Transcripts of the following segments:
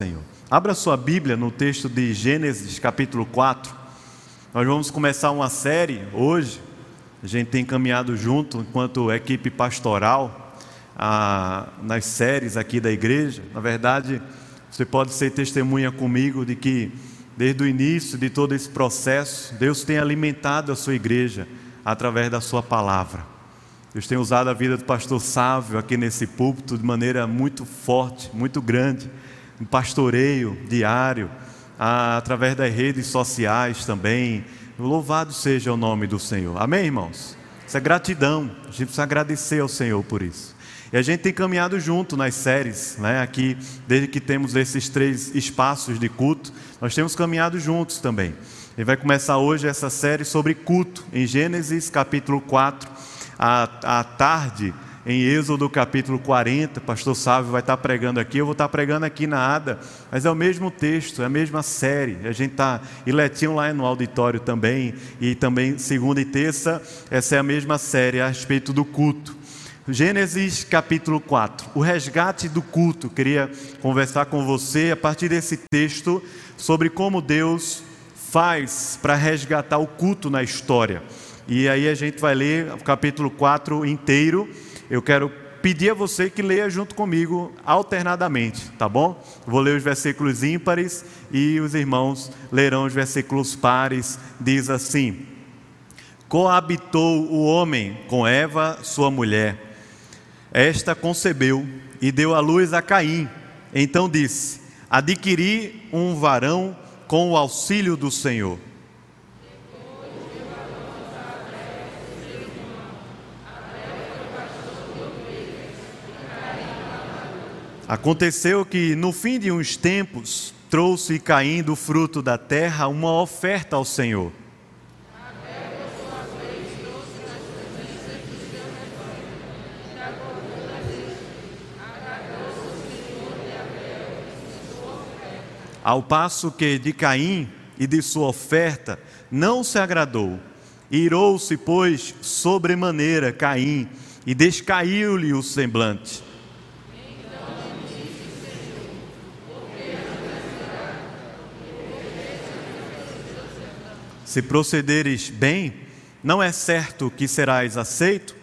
Senhor. Abra sua Bíblia no texto de Gênesis, capítulo 4. Nós vamos começar uma série hoje. A gente tem caminhado junto, enquanto equipe pastoral, a, nas séries aqui da igreja. Na verdade, você pode ser testemunha comigo de que, desde o início de todo esse processo, Deus tem alimentado a sua igreja através da sua palavra. Deus tem usado a vida do pastor Sávio aqui nesse púlpito de maneira muito forte, muito grande um pastoreio diário, através das redes sociais também. Louvado seja o nome do Senhor. Amém, irmãos? Isso é gratidão. A gente precisa agradecer ao Senhor por isso. E a gente tem caminhado junto nas séries, né? Aqui, desde que temos esses três espaços de culto, nós temos caminhado juntos também. E vai começar hoje essa série sobre culto, em Gênesis capítulo 4, à, à tarde em Êxodo capítulo 40, pastor Sávio vai estar pregando aqui, eu vou estar pregando aqui na ADA, mas é o mesmo texto, é a mesma série, a gente está, e Letinho lá no auditório também, e também segunda e terça, essa é a mesma série a respeito do culto. Gênesis capítulo 4, o resgate do culto, queria conversar com você a partir desse texto sobre como Deus faz para resgatar o culto na história. E aí a gente vai ler o capítulo 4 inteiro, eu quero pedir a você que leia junto comigo alternadamente, tá bom? Vou ler os versículos ímpares e os irmãos lerão os versículos pares. Diz assim: Coabitou o homem com Eva, sua mulher. Esta concebeu e deu à luz a Caim. Então disse: Adquiri um varão com o auxílio do Senhor. Aconteceu que, no fim de uns tempos, trouxe Caim do fruto da terra uma oferta ao Senhor. Ao passo que de Caim e de sua oferta não se agradou, irou-se, pois, sobremaneira Caim, e descaiu-lhe o semblante. Se procederes bem, não é certo que serás aceito?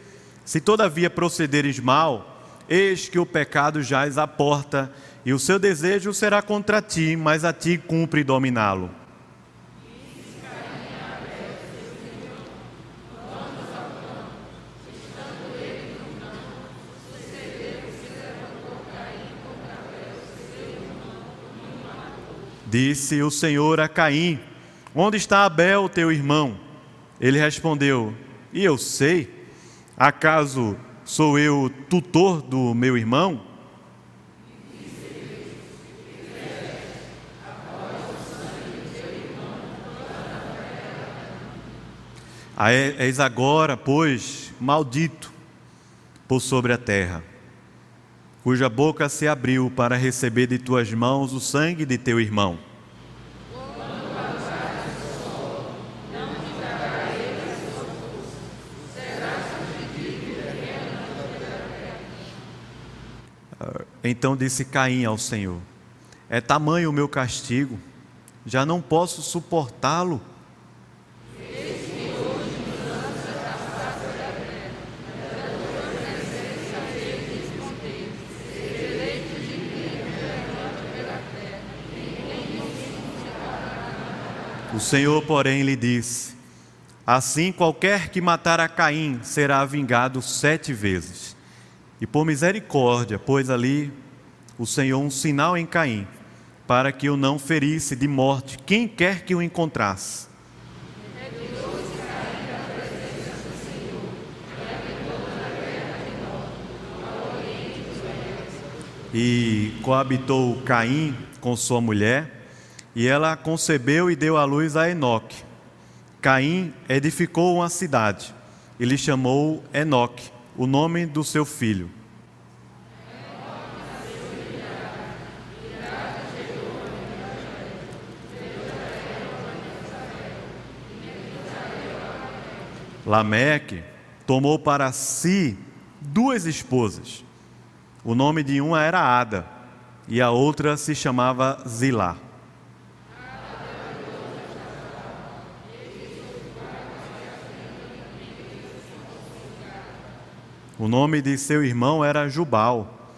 Se todavia procederes mal, eis que o pecado jaz à porta, e o seu desejo será contra ti, mas a ti cumpre dominá-lo. Disse o Senhor a Caim: Onde está Abel, teu irmão? Ele respondeu: E eu sei. Acaso sou eu tutor do meu irmão? És agora, pois, maldito por sobre a terra, cuja boca se abriu para receber de tuas mãos o sangue de teu irmão. Então disse Caim ao Senhor: É tamanho o meu castigo, já não posso suportá-lo. O Senhor, porém, lhe disse: Assim qualquer que matar a Caim será vingado sete vezes. E por misericórdia, pôs ali o Senhor um sinal em Caim, para que o não ferisse de morte quem quer que o encontrasse. E coabitou Caim com sua mulher, e ela concebeu e deu à luz a Enoque. Caim edificou uma cidade, e lhe chamou Enoque o nome do seu filho. Lameque tomou para si duas esposas. O nome de uma era Ada e a outra se chamava Zilá. O nome de seu irmão era Jubal.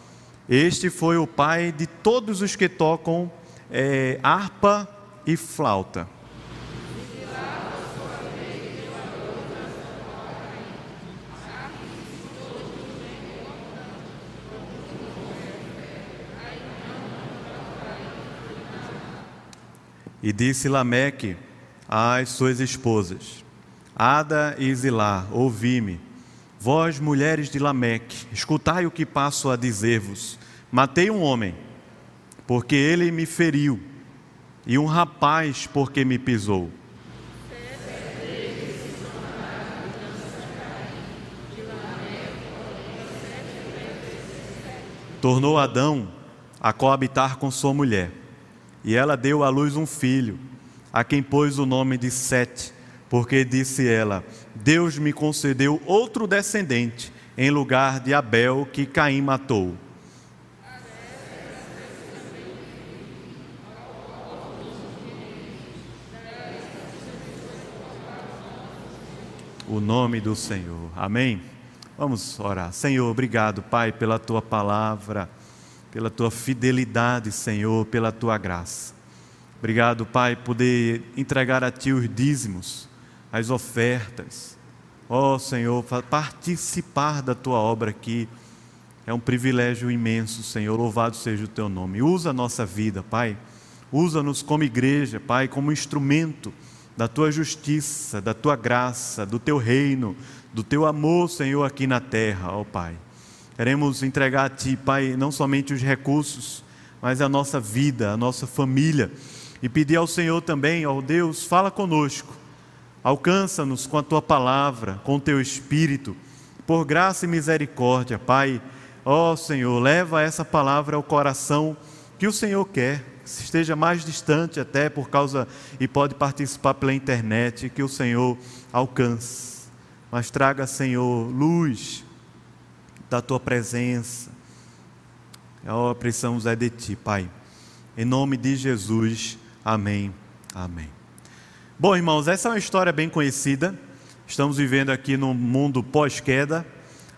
Este foi o pai de todos os que tocam é, harpa e flauta. E disse Lameque às suas esposas: Ada e Zilá, ouvi-me Vós, mulheres de Lameque, escutai o que passo a dizer-vos. Matei um homem, porque ele me feriu, e um rapaz, porque me pisou. Tornou Adão a coabitar com sua mulher, e ela deu à luz um filho, a quem pôs o nome de Sete porque disse ela: Deus me concedeu outro descendente em lugar de Abel que Caim matou. O nome do Senhor. Amém? Vamos orar. Senhor, obrigado, Pai, pela tua palavra, pela tua fidelidade, Senhor, pela tua graça. Obrigado, Pai, poder entregar a Ti os dízimos as ofertas. Ó oh, Senhor, participar da tua obra aqui é um privilégio imenso, Senhor. Louvado seja o teu nome. Usa a nossa vida, Pai. Usa-nos como igreja, Pai, como instrumento da tua justiça, da tua graça, do teu reino, do teu amor, Senhor, aqui na terra, ó Pai. Queremos entregar a Ti, Pai, não somente os recursos, mas a nossa vida, a nossa família. E pedir ao Senhor também, ó Deus, fala conosco Alcança-nos com a tua palavra, com o teu espírito, por graça e misericórdia, Pai. Ó Senhor, leva essa palavra ao coração que o Senhor quer, se esteja mais distante até por causa e pode participar pela internet, que o Senhor alcance. Mas traga, Senhor, luz da tua presença. Oh, precisamos é de ti, Pai. Em nome de Jesus. Amém. Amém. Bom, irmãos, essa é uma história bem conhecida. Estamos vivendo aqui no mundo pós-queda.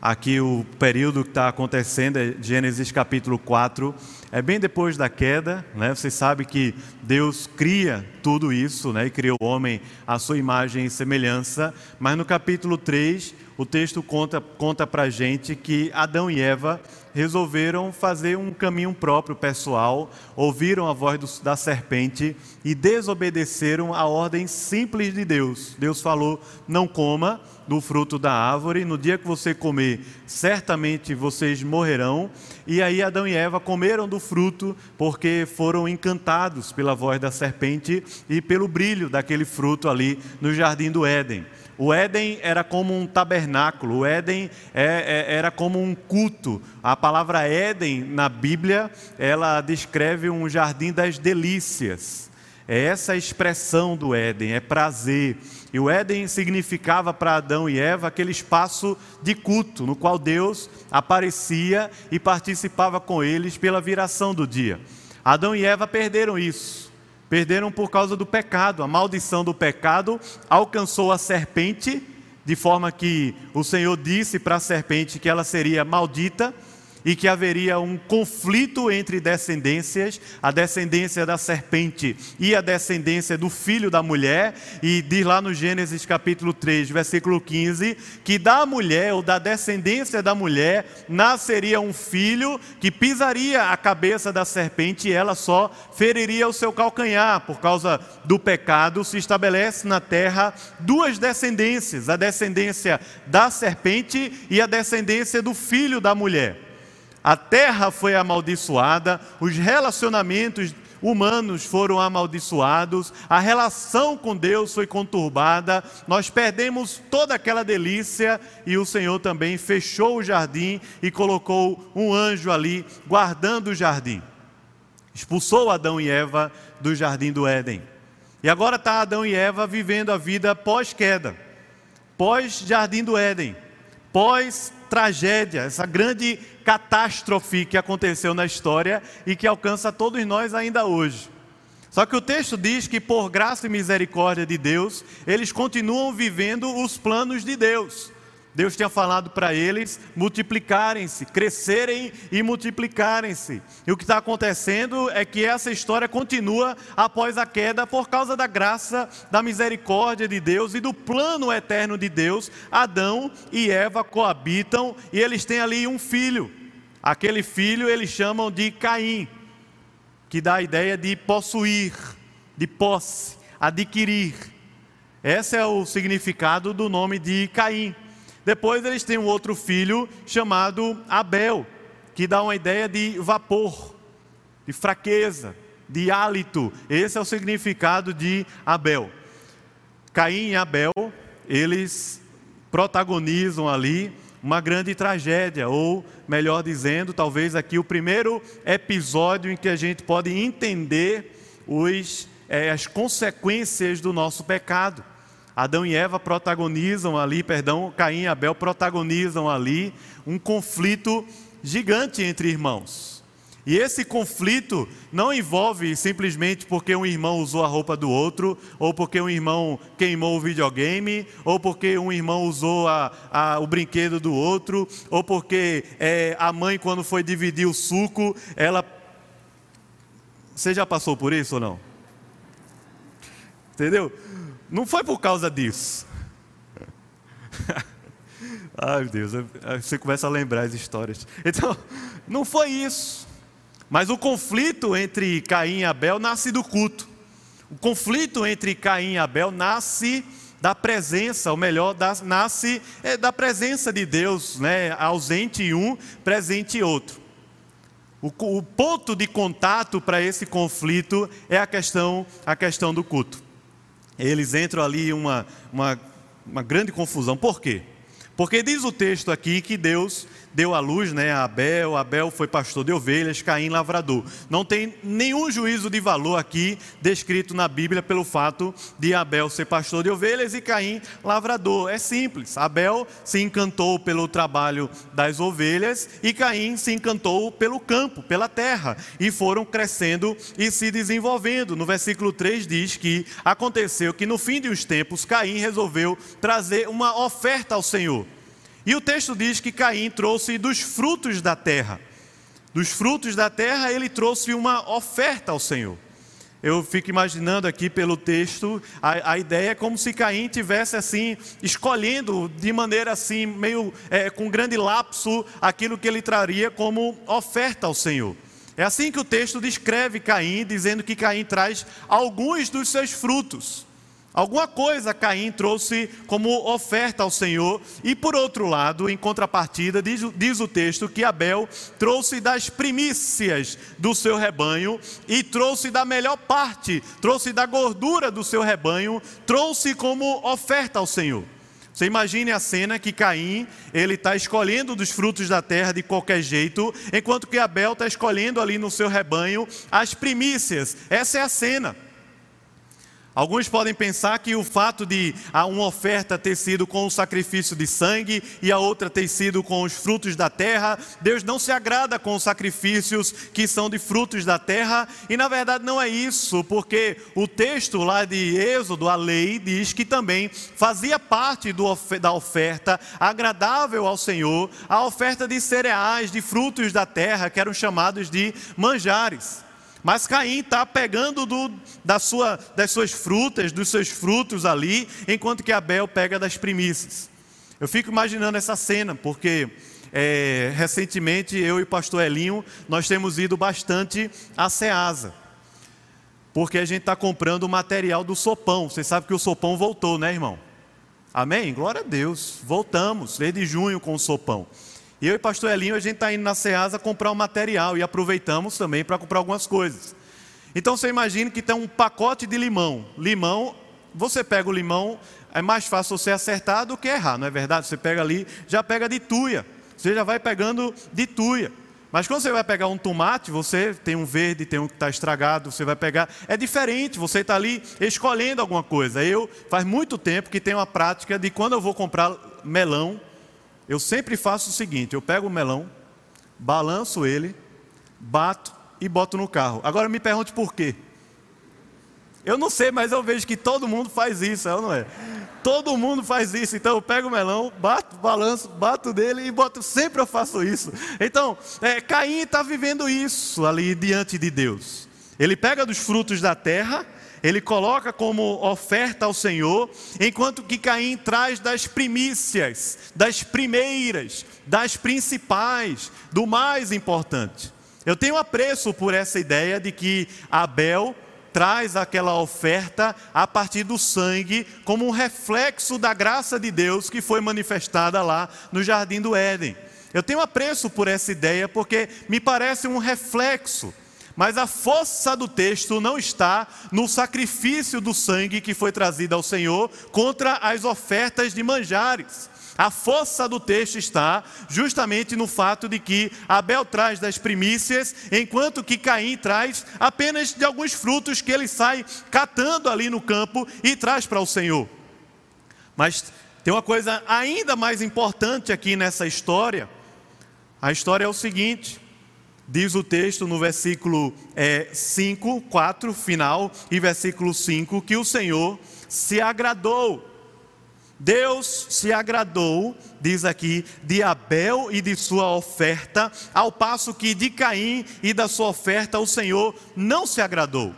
Aqui o período que está acontecendo é Gênesis capítulo 4. É bem depois da queda, né? Você sabe que Deus cria tudo isso, né? E criou o homem à sua imagem e semelhança. Mas no capítulo 3, o texto conta, conta para a gente que Adão e Eva resolveram fazer um caminho próprio pessoal, ouviram a voz do, da serpente e desobedeceram a ordem simples de Deus. Deus falou: não coma do fruto da árvore, no dia que você comer, certamente vocês morrerão. E aí Adão e Eva comeram do fruto porque foram encantados pela voz da serpente e pelo brilho daquele fruto ali no jardim do Éden. O Éden era como um tabernáculo, o Éden é, é, era como um culto. A palavra Éden na Bíblia, ela descreve um jardim das delícias. É essa a expressão do Éden, é prazer. E o Éden significava para Adão e Eva aquele espaço de culto, no qual Deus aparecia e participava com eles pela viração do dia. Adão e Eva perderam isso. Perderam por causa do pecado. A maldição do pecado alcançou a serpente, de forma que o Senhor disse para a serpente que ela seria maldita e que haveria um conflito entre descendências, a descendência da serpente e a descendência do filho da mulher, e diz lá no Gênesis capítulo 3, versículo 15, que da mulher ou da descendência da mulher nasceria um filho que pisaria a cabeça da serpente e ela só feriria o seu calcanhar, por causa do pecado, se estabelece na terra duas descendências, a descendência da serpente e a descendência do filho da mulher. A terra foi amaldiçoada, os relacionamentos humanos foram amaldiçoados, a relação com Deus foi conturbada, nós perdemos toda aquela delícia e o Senhor também fechou o jardim e colocou um anjo ali guardando o jardim. Expulsou Adão e Eva do jardim do Éden. E agora está Adão e Eva vivendo a vida pós-queda, pós-jardim do Éden pós-tragédia, essa grande catástrofe que aconteceu na história e que alcança todos nós ainda hoje. Só que o texto diz que, por graça e misericórdia de Deus, eles continuam vivendo os planos de Deus. Deus tinha falado para eles multiplicarem-se, crescerem e multiplicarem-se. E o que está acontecendo é que essa história continua após a queda por causa da graça, da misericórdia de Deus e do plano eterno de Deus. Adão e Eva coabitam e eles têm ali um filho. Aquele filho eles chamam de Caim, que dá a ideia de possuir, de posse, adquirir. Esse é o significado do nome de Caim. Depois eles têm um outro filho chamado Abel, que dá uma ideia de vapor, de fraqueza, de hálito. Esse é o significado de Abel. Caim e Abel, eles protagonizam ali uma grande tragédia, ou melhor dizendo, talvez aqui o primeiro episódio em que a gente pode entender os, é, as consequências do nosso pecado. Adão e Eva protagonizam ali, perdão, Caim e Abel protagonizam ali um conflito gigante entre irmãos. E esse conflito não envolve simplesmente porque um irmão usou a roupa do outro, ou porque um irmão queimou o videogame, ou porque um irmão usou a, a, o brinquedo do outro, ou porque é, a mãe, quando foi dividir o suco, ela. Você já passou por isso ou não? Entendeu? Não foi por causa disso. Ai, Deus, você começa a lembrar as histórias. Então, não foi isso. Mas o conflito entre Caim e Abel nasce do culto. O conflito entre Caim e Abel nasce da presença, ou melhor, nasce é, da presença de Deus, né? ausente um, presente outro. O, o ponto de contato para esse conflito é a questão, a questão do culto eles entram ali em uma, uma, uma grande confusão. Por quê? Porque diz o texto aqui que Deus deu a luz né, a Abel, Abel foi pastor de ovelhas, Caim lavrador. Não tem nenhum juízo de valor aqui descrito na Bíblia pelo fato de Abel ser pastor de ovelhas e Caim lavrador. É simples. Abel se encantou pelo trabalho das ovelhas e Caim se encantou pelo campo, pela terra, e foram crescendo e se desenvolvendo. No versículo 3 diz que aconteceu que no fim dos tempos Caim resolveu trazer uma oferta ao Senhor. E o texto diz que Caim trouxe dos frutos da terra. Dos frutos da terra, ele trouxe uma oferta ao Senhor. Eu fico imaginando aqui pelo texto, a, a ideia é como se Caim tivesse assim, escolhendo de maneira assim, meio é, com grande lapso, aquilo que ele traria como oferta ao Senhor. É assim que o texto descreve Caim, dizendo que Caim traz alguns dos seus frutos. Alguma coisa Caim trouxe como oferta ao Senhor, e por outro lado, em contrapartida, diz, diz, o texto que Abel trouxe das primícias do seu rebanho e trouxe da melhor parte, trouxe da gordura do seu rebanho, trouxe como oferta ao Senhor. Você imagine a cena que Caim ele está escolhendo dos frutos da terra de qualquer jeito, enquanto que Abel está escolhendo ali no seu rebanho as primícias. Essa é a cena. Alguns podem pensar que o fato de uma oferta ter sido com o sacrifício de sangue e a outra ter sido com os frutos da terra, Deus não se agrada com os sacrifícios que são de frutos da terra, e na verdade não é isso, porque o texto lá de Êxodo, a lei, diz que também fazia parte do, da oferta agradável ao Senhor, a oferta de cereais, de frutos da terra, que eram chamados de manjares. Mas Caim está pegando do, da sua, das suas frutas, dos seus frutos ali, enquanto que Abel pega das primícias. Eu fico imaginando essa cena, porque é, recentemente eu e o pastor Elinho, nós temos ido bastante a Ceasa. Porque a gente está comprando o material do sopão. Você sabe que o sopão voltou, né, irmão? Amém? Glória a Deus. Voltamos, desde junho com o sopão. E eu e pastor Elinho, a gente está indo na Ceasa comprar o um material e aproveitamos também para comprar algumas coisas. Então você imagina que tem um pacote de limão. Limão, você pega o limão, é mais fácil você acertar do que errar, não é verdade? Você pega ali, já pega de tuia. Você já vai pegando de tuia. Mas quando você vai pegar um tomate, você tem um verde, tem um que está estragado, você vai pegar. É diferente, você está ali escolhendo alguma coisa. Eu, faz muito tempo que tenho a prática de quando eu vou comprar melão, eu sempre faço o seguinte: eu pego o melão, balanço ele, bato e boto no carro. Agora me pergunte por quê. Eu não sei, mas eu vejo que todo mundo faz isso, é não é? Todo mundo faz isso. Então eu pego o melão, bato, balanço, bato dele e boto. Sempre eu faço isso. Então, é, Caim está vivendo isso ali diante de Deus. Ele pega dos frutos da terra, ele coloca como oferta ao Senhor, enquanto que Caim traz das primícias, das primeiras, das principais, do mais importante. Eu tenho apreço por essa ideia de que Abel traz aquela oferta a partir do sangue, como um reflexo da graça de Deus que foi manifestada lá no jardim do Éden. Eu tenho apreço por essa ideia porque me parece um reflexo, mas a força do texto não está no sacrifício do sangue que foi trazido ao Senhor contra as ofertas de manjares. A força do texto está justamente no fato de que Abel traz das primícias, enquanto que Caim traz apenas de alguns frutos que ele sai catando ali no campo e traz para o Senhor. Mas tem uma coisa ainda mais importante aqui nessa história. A história é o seguinte: diz o texto no versículo é, 5, 4, final, e versículo 5, que o Senhor se agradou Deus se agradou, diz aqui, de Abel e de sua oferta, ao passo que de Caim e da sua oferta o Senhor não se agradou.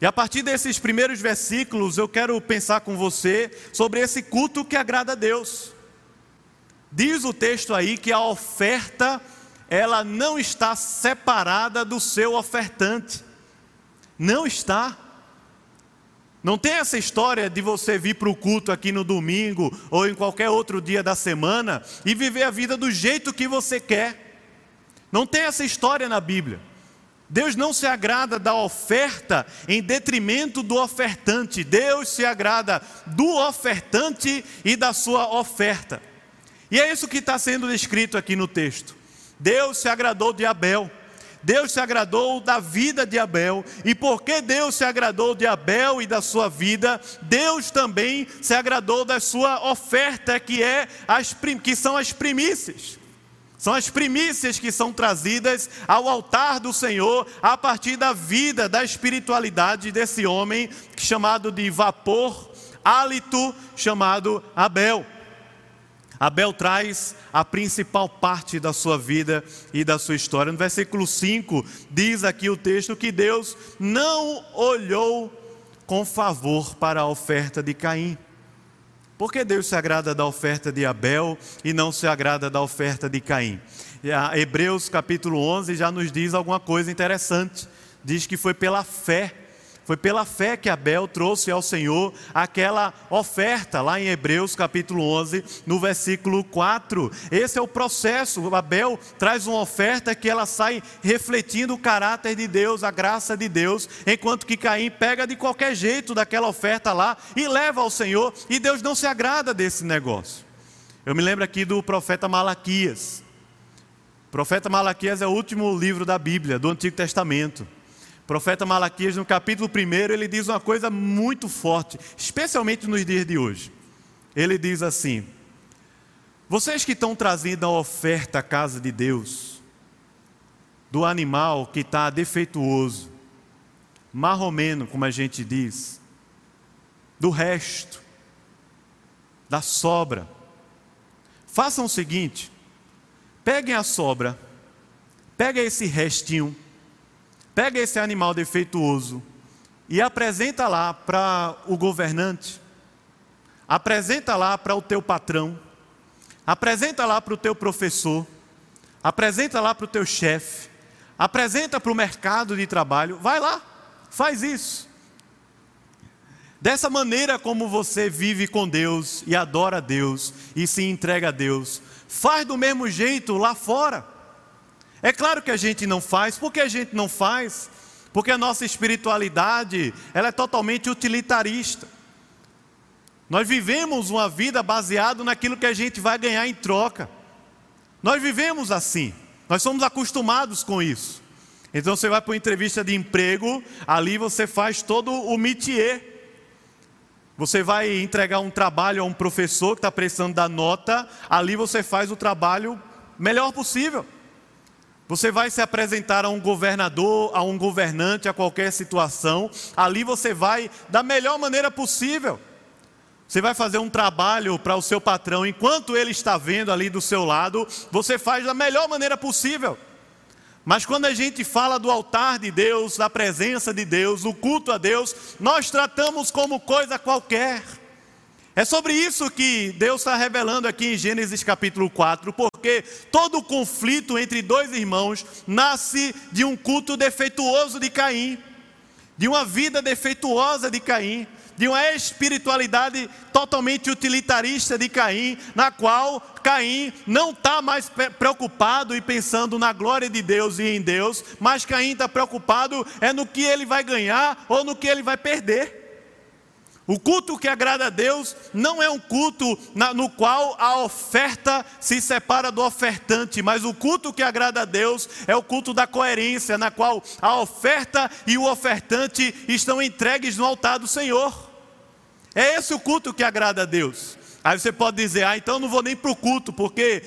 E a partir desses primeiros versículos, eu quero pensar com você sobre esse culto que agrada a Deus. Diz o texto aí que a oferta, ela não está separada do seu ofertante. Não está. Não tem essa história de você vir para o culto aqui no domingo ou em qualquer outro dia da semana e viver a vida do jeito que você quer. Não tem essa história na Bíblia. Deus não se agrada da oferta em detrimento do ofertante. Deus se agrada do ofertante e da sua oferta. E é isso que está sendo descrito aqui no texto. Deus se agradou de Abel. Deus se agradou da vida de Abel, e porque Deus se agradou de Abel e da sua vida, Deus também se agradou da sua oferta, que, é as, que são as primícias. São as primícias que são trazidas ao altar do Senhor a partir da vida, da espiritualidade desse homem chamado de vapor, hálito, chamado Abel. Abel traz a principal parte da sua vida e da sua história. No versículo 5, diz aqui o texto que Deus não olhou com favor para a oferta de Caim. Por que Deus se agrada da oferta de Abel e não se agrada da oferta de Caim? Hebreus capítulo 11 já nos diz alguma coisa interessante. Diz que foi pela fé foi pela fé que Abel trouxe ao Senhor aquela oferta, lá em Hebreus capítulo 11, no versículo 4. Esse é o processo. Abel traz uma oferta que ela sai refletindo o caráter de Deus, a graça de Deus, enquanto que Caim pega de qualquer jeito daquela oferta lá e leva ao Senhor, e Deus não se agrada desse negócio. Eu me lembro aqui do profeta Malaquias. O profeta Malaquias é o último livro da Bíblia, do Antigo Testamento. O profeta Malaquias, no capítulo 1, ele diz uma coisa muito forte, especialmente nos dias de hoje. Ele diz assim: Vocês que estão trazendo a oferta à casa de Deus, do animal que está defeituoso, marromeno, como a gente diz, do resto, da sobra, façam o seguinte: peguem a sobra, peguem esse restinho, Pega esse animal defeituoso e apresenta lá para o governante, apresenta lá para o teu patrão, apresenta lá para o teu professor, apresenta lá para o teu chefe, apresenta para o mercado de trabalho, vai lá, faz isso. Dessa maneira como você vive com Deus e adora a Deus e se entrega a Deus, faz do mesmo jeito lá fora. É claro que a gente não faz, por que a gente não faz? Porque a nossa espiritualidade, ela é totalmente utilitarista. Nós vivemos uma vida baseada naquilo que a gente vai ganhar em troca. Nós vivemos assim. Nós somos acostumados com isso. Então você vai para uma entrevista de emprego, ali você faz todo o métier. Você vai entregar um trabalho a um professor que está precisando da nota, ali você faz o trabalho melhor possível. Você vai se apresentar a um governador, a um governante, a qualquer situação, ali você vai da melhor maneira possível. Você vai fazer um trabalho para o seu patrão, enquanto ele está vendo ali do seu lado, você faz da melhor maneira possível. Mas quando a gente fala do altar de Deus, da presença de Deus, do culto a Deus, nós tratamos como coisa qualquer. É sobre isso que Deus está revelando aqui em Gênesis capítulo 4, porque todo conflito entre dois irmãos nasce de um culto defeituoso de Caim, de uma vida defeituosa de Caim de uma espiritualidade totalmente utilitarista de Caim, na qual Caim não está mais preocupado e pensando na glória de Deus e em Deus, mas Caim está preocupado é no que ele vai ganhar ou no que ele vai perder. O culto que agrada a Deus não é um culto no qual a oferta se separa do ofertante, mas o culto que agrada a Deus é o culto da coerência, na qual a oferta e o ofertante estão entregues no altar do Senhor. É esse o culto que agrada a Deus. Aí você pode dizer, ah, então eu não vou nem para o culto, porque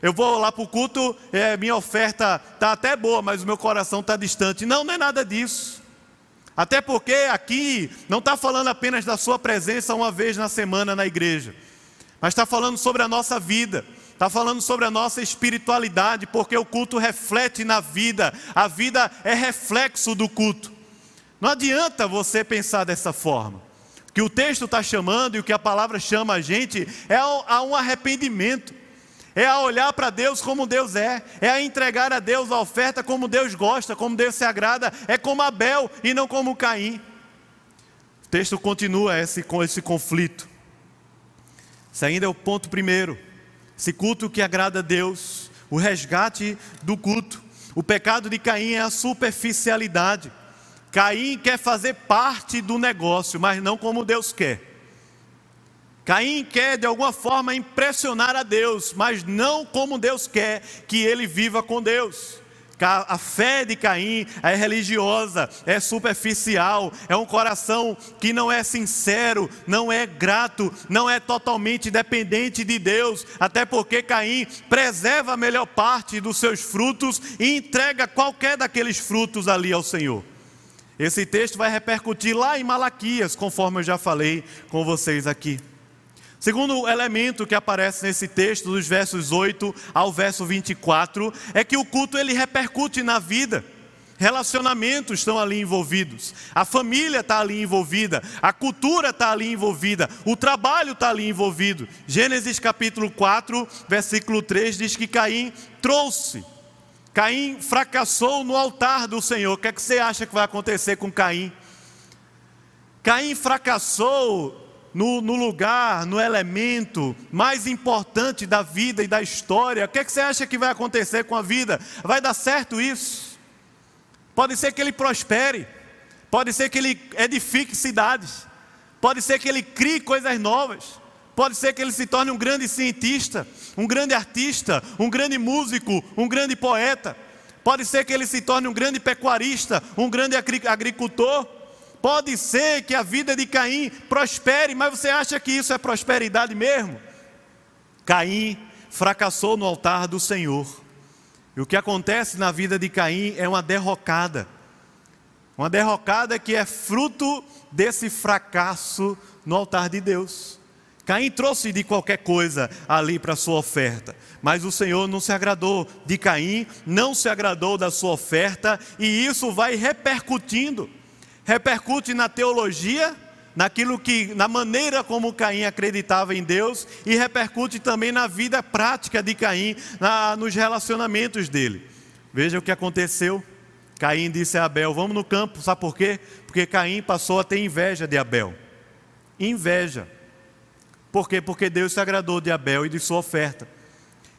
eu vou lá para o culto, é, minha oferta está até boa, mas o meu coração está distante. Não, não é nada disso. Até porque aqui não está falando apenas da sua presença uma vez na semana na igreja, mas está falando sobre a nossa vida, está falando sobre a nossa espiritualidade, porque o culto reflete na vida, a vida é reflexo do culto. Não adianta você pensar dessa forma. O que o texto está chamando e o que a palavra chama a gente é a um arrependimento é a olhar para Deus como Deus é, é a entregar a Deus a oferta como Deus gosta, como Deus se agrada, é como Abel e não como Caim. O texto continua esse, com esse conflito. Esse ainda é o ponto primeiro. Esse culto que agrada a Deus, o resgate do culto. O pecado de Caim é a superficialidade. Caim quer fazer parte do negócio, mas não como Deus quer. Caim quer de alguma forma impressionar a Deus, mas não como Deus quer que ele viva com Deus. A fé de Caim é religiosa, é superficial, é um coração que não é sincero, não é grato, não é totalmente dependente de Deus, até porque Caim preserva a melhor parte dos seus frutos e entrega qualquer daqueles frutos ali ao Senhor. Esse texto vai repercutir lá em Malaquias, conforme eu já falei com vocês aqui. Segundo elemento que aparece nesse texto, dos versos 8 ao verso 24, é que o culto ele repercute na vida. Relacionamentos estão ali envolvidos, a família está ali envolvida, a cultura está ali envolvida, o trabalho está ali envolvido. Gênesis capítulo 4, versículo 3 diz que Caim trouxe, Caim fracassou no altar do Senhor. O que, é que você acha que vai acontecer com Caim? Caim fracassou no, no, lugar, no elemento mais importante da vida e da história, o que, é que você acha que vai acontecer com a vida? Vai dar certo isso? Pode ser que ele prospere, pode ser que ele edifique cidades, pode ser que ele crie coisas novas, pode ser que ele se torne um grande cientista, um grande artista, um grande músico, um grande poeta, pode ser que ele se torne um grande pecuarista, um grande agricultor Pode ser que a vida de Caim prospere, mas você acha que isso é prosperidade mesmo? Caim fracassou no altar do Senhor. E o que acontece na vida de Caim é uma derrocada. Uma derrocada que é fruto desse fracasso no altar de Deus. Caim trouxe de qualquer coisa ali para sua oferta, mas o Senhor não se agradou de Caim, não se agradou da sua oferta, e isso vai repercutindo repercute na teologia, naquilo que, na maneira como Caim acreditava em Deus, e repercute também na vida prática de Caim, na, nos relacionamentos dele. Veja o que aconteceu. Caim disse a Abel: Vamos no campo, sabe por quê? Porque Caim passou a ter inveja de Abel. Inveja. Por quê? Porque Deus se agradou de Abel e de sua oferta.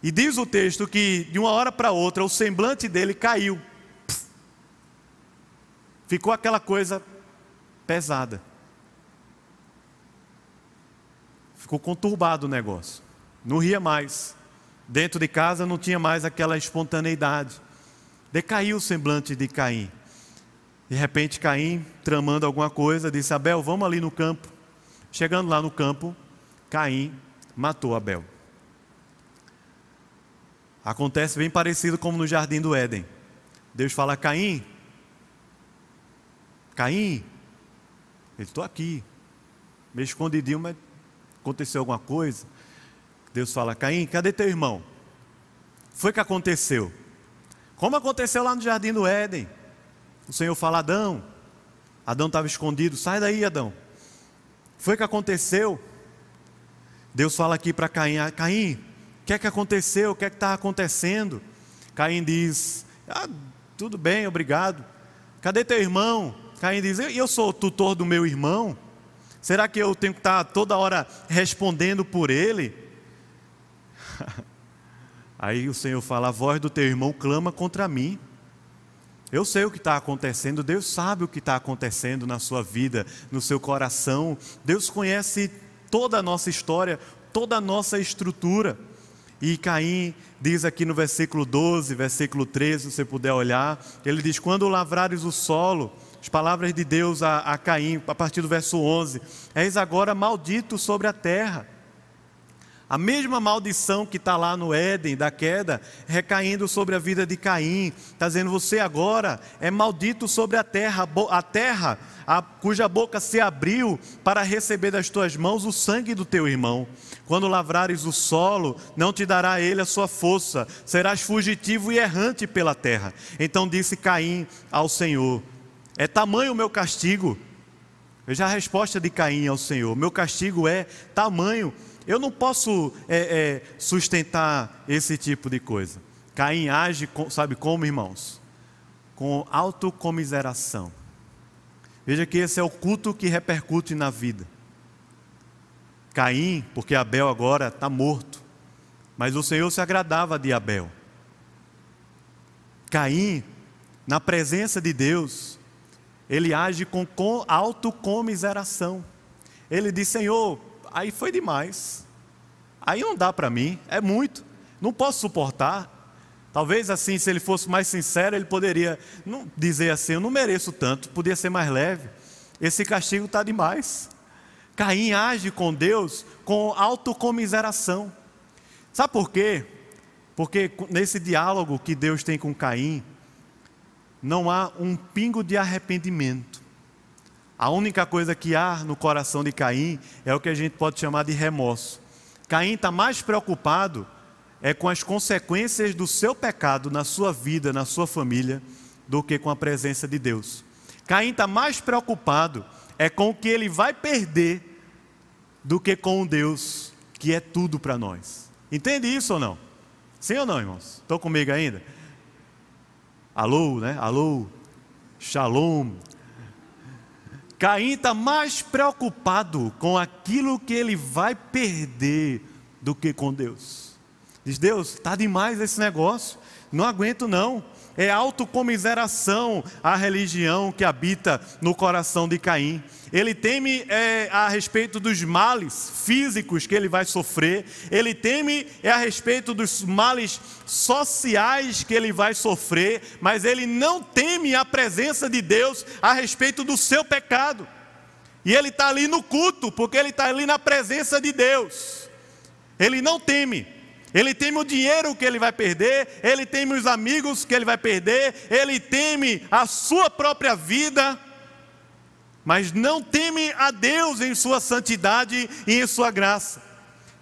E diz o texto que de uma hora para outra o semblante dele caiu. Ficou aquela coisa pesada. Ficou conturbado o negócio. Não ria mais. Dentro de casa não tinha mais aquela espontaneidade. Decaiu o semblante de Caim. De repente, Caim, tramando alguma coisa, disse: Abel, vamos ali no campo. Chegando lá no campo, Caim matou Abel. Acontece bem parecido como no jardim do Éden. Deus fala: Caim, Caim, ele estou aqui, meio escondidinho, mas aconteceu alguma coisa. Deus fala: Caim, cadê teu irmão? Foi que aconteceu. Como aconteceu lá no jardim do Éden. O Senhor fala: Adão, Adão estava escondido, sai daí, Adão. Foi que aconteceu. Deus fala aqui para Caim: ah, Caim, o que é que aconteceu? O que é que está acontecendo? Caim diz: ah, tudo bem, obrigado. Cadê teu irmão? Caim diz: Eu sou o tutor do meu irmão. Será que eu tenho que estar toda hora respondendo por ele? Aí o Senhor fala: A voz do teu irmão clama contra mim. Eu sei o que está acontecendo, Deus sabe o que está acontecendo na sua vida, no seu coração. Deus conhece toda a nossa história, toda a nossa estrutura. E Caim diz aqui no versículo 12, versículo 13, se você puder olhar, ele diz: Quando lavrares o solo, as palavras de Deus a, a Caim, a partir do verso 11: És agora maldito sobre a terra. A mesma maldição que está lá no Éden, da queda, recaindo sobre a vida de Caim, está dizendo: Você agora é maldito sobre a terra, a terra a, cuja boca se abriu para receber das tuas mãos o sangue do teu irmão. Quando lavrares o solo, não te dará ele a sua força, serás fugitivo e errante pela terra. Então disse Caim ao Senhor: é tamanho o meu castigo. Veja a resposta de Caim ao Senhor: Meu castigo é tamanho. Eu não posso é, é, sustentar esse tipo de coisa. Caim age, sabe como, irmãos? Com autocomiseração. Veja que esse é o culto que repercute na vida. Caim, porque Abel agora está morto, mas o Senhor se agradava de Abel. Caim, na presença de Deus, ele age com, com autocomiseração. Ele diz: Senhor, aí foi demais. Aí não dá para mim, é muito. Não posso suportar. Talvez assim, se ele fosse mais sincero, ele poderia não, dizer assim: Eu não mereço tanto, podia ser mais leve. Esse castigo está demais. Caim age com Deus com autocomiseração. Sabe por quê? Porque nesse diálogo que Deus tem com Caim, não há um pingo de arrependimento. A única coisa que há no coração de Caim é o que a gente pode chamar de remorso. Caim está mais preocupado é com as consequências do seu pecado na sua vida, na sua família, do que com a presença de Deus. Caim está mais preocupado é com o que ele vai perder do que com o Deus que é tudo para nós. Entende isso ou não? Sim ou não, irmãos? Estão comigo ainda? Alô, né? Alô, Shalom. Caim está mais preocupado com aquilo que ele vai perder do que com Deus. Diz: Deus, está demais esse negócio, não aguento não é autocomiseração a religião que habita no coração de Caim. Ele teme é, a respeito dos males físicos que ele vai sofrer, ele teme é a respeito dos males sociais que ele vai sofrer, mas ele não teme a presença de Deus a respeito do seu pecado. E ele está ali no culto, porque ele está ali na presença de Deus. Ele não teme, ele teme o dinheiro que ele vai perder, ele teme os amigos que ele vai perder, ele teme a sua própria vida, mas não teme a Deus em sua santidade e em sua graça.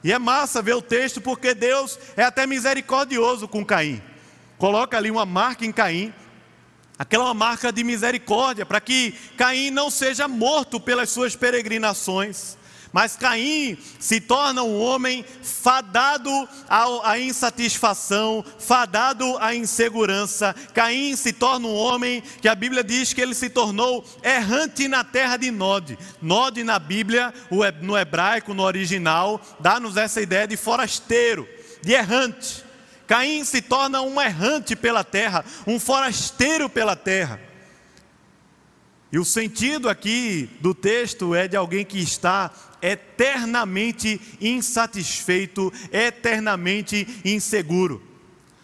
E é massa ver o texto porque Deus é até misericordioso com Caim. Coloca ali uma marca em Caim, aquela marca de misericórdia, para que Caim não seja morto pelas suas peregrinações. Mas Caim se torna um homem fadado à insatisfação, fadado à insegurança. Caim se torna um homem que a Bíblia diz que ele se tornou errante na terra de Nod. Nod na Bíblia, no hebraico, no original, dá-nos essa ideia de forasteiro, de errante. Caim se torna um errante pela terra, um forasteiro pela terra. E o sentido aqui do texto é de alguém que está eternamente insatisfeito, eternamente inseguro.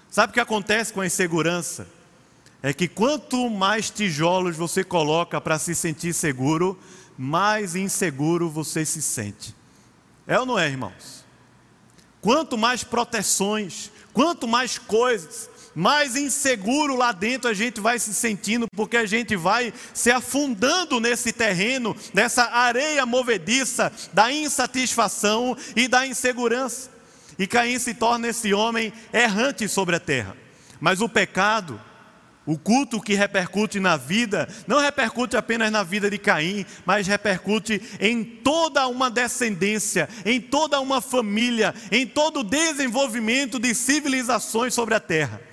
Sabe o que acontece com a insegurança? é que quanto mais tijolos você coloca para se sentir seguro, mais inseguro você se sente. É ou não é, irmãos? Quanto mais proteções, quanto mais coisas, mais inseguro lá dentro a gente vai se sentindo, porque a gente vai se afundando nesse terreno, nessa areia movediça da insatisfação e da insegurança. E Caim se torna esse homem errante sobre a terra. Mas o pecado, o culto que repercute na vida, não repercute apenas na vida de Caim, mas repercute em toda uma descendência, em toda uma família, em todo o desenvolvimento de civilizações sobre a terra.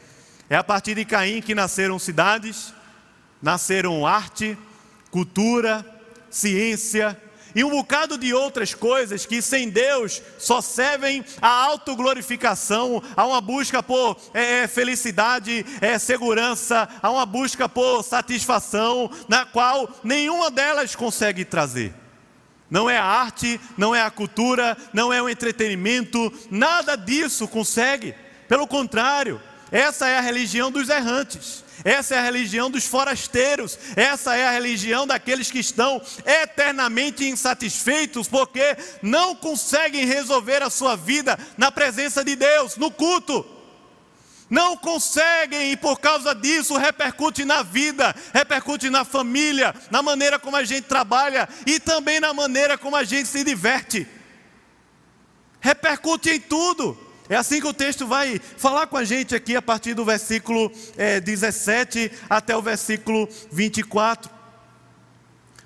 É a partir de Caim que nasceram cidades, nasceram arte, cultura, ciência e um bocado de outras coisas que sem Deus só servem à autoglorificação, a uma busca por é, é, felicidade, é, segurança, a uma busca por satisfação, na qual nenhuma delas consegue trazer. Não é a arte, não é a cultura, não é o entretenimento, nada disso consegue. Pelo contrário, essa é a religião dos errantes. Essa é a religião dos forasteiros. Essa é a religião daqueles que estão eternamente insatisfeitos porque não conseguem resolver a sua vida na presença de Deus, no culto. Não conseguem e por causa disso repercute na vida, repercute na família, na maneira como a gente trabalha e também na maneira como a gente se diverte. Repercute em tudo. É assim que o texto vai falar com a gente aqui a partir do versículo é, 17 até o versículo 24.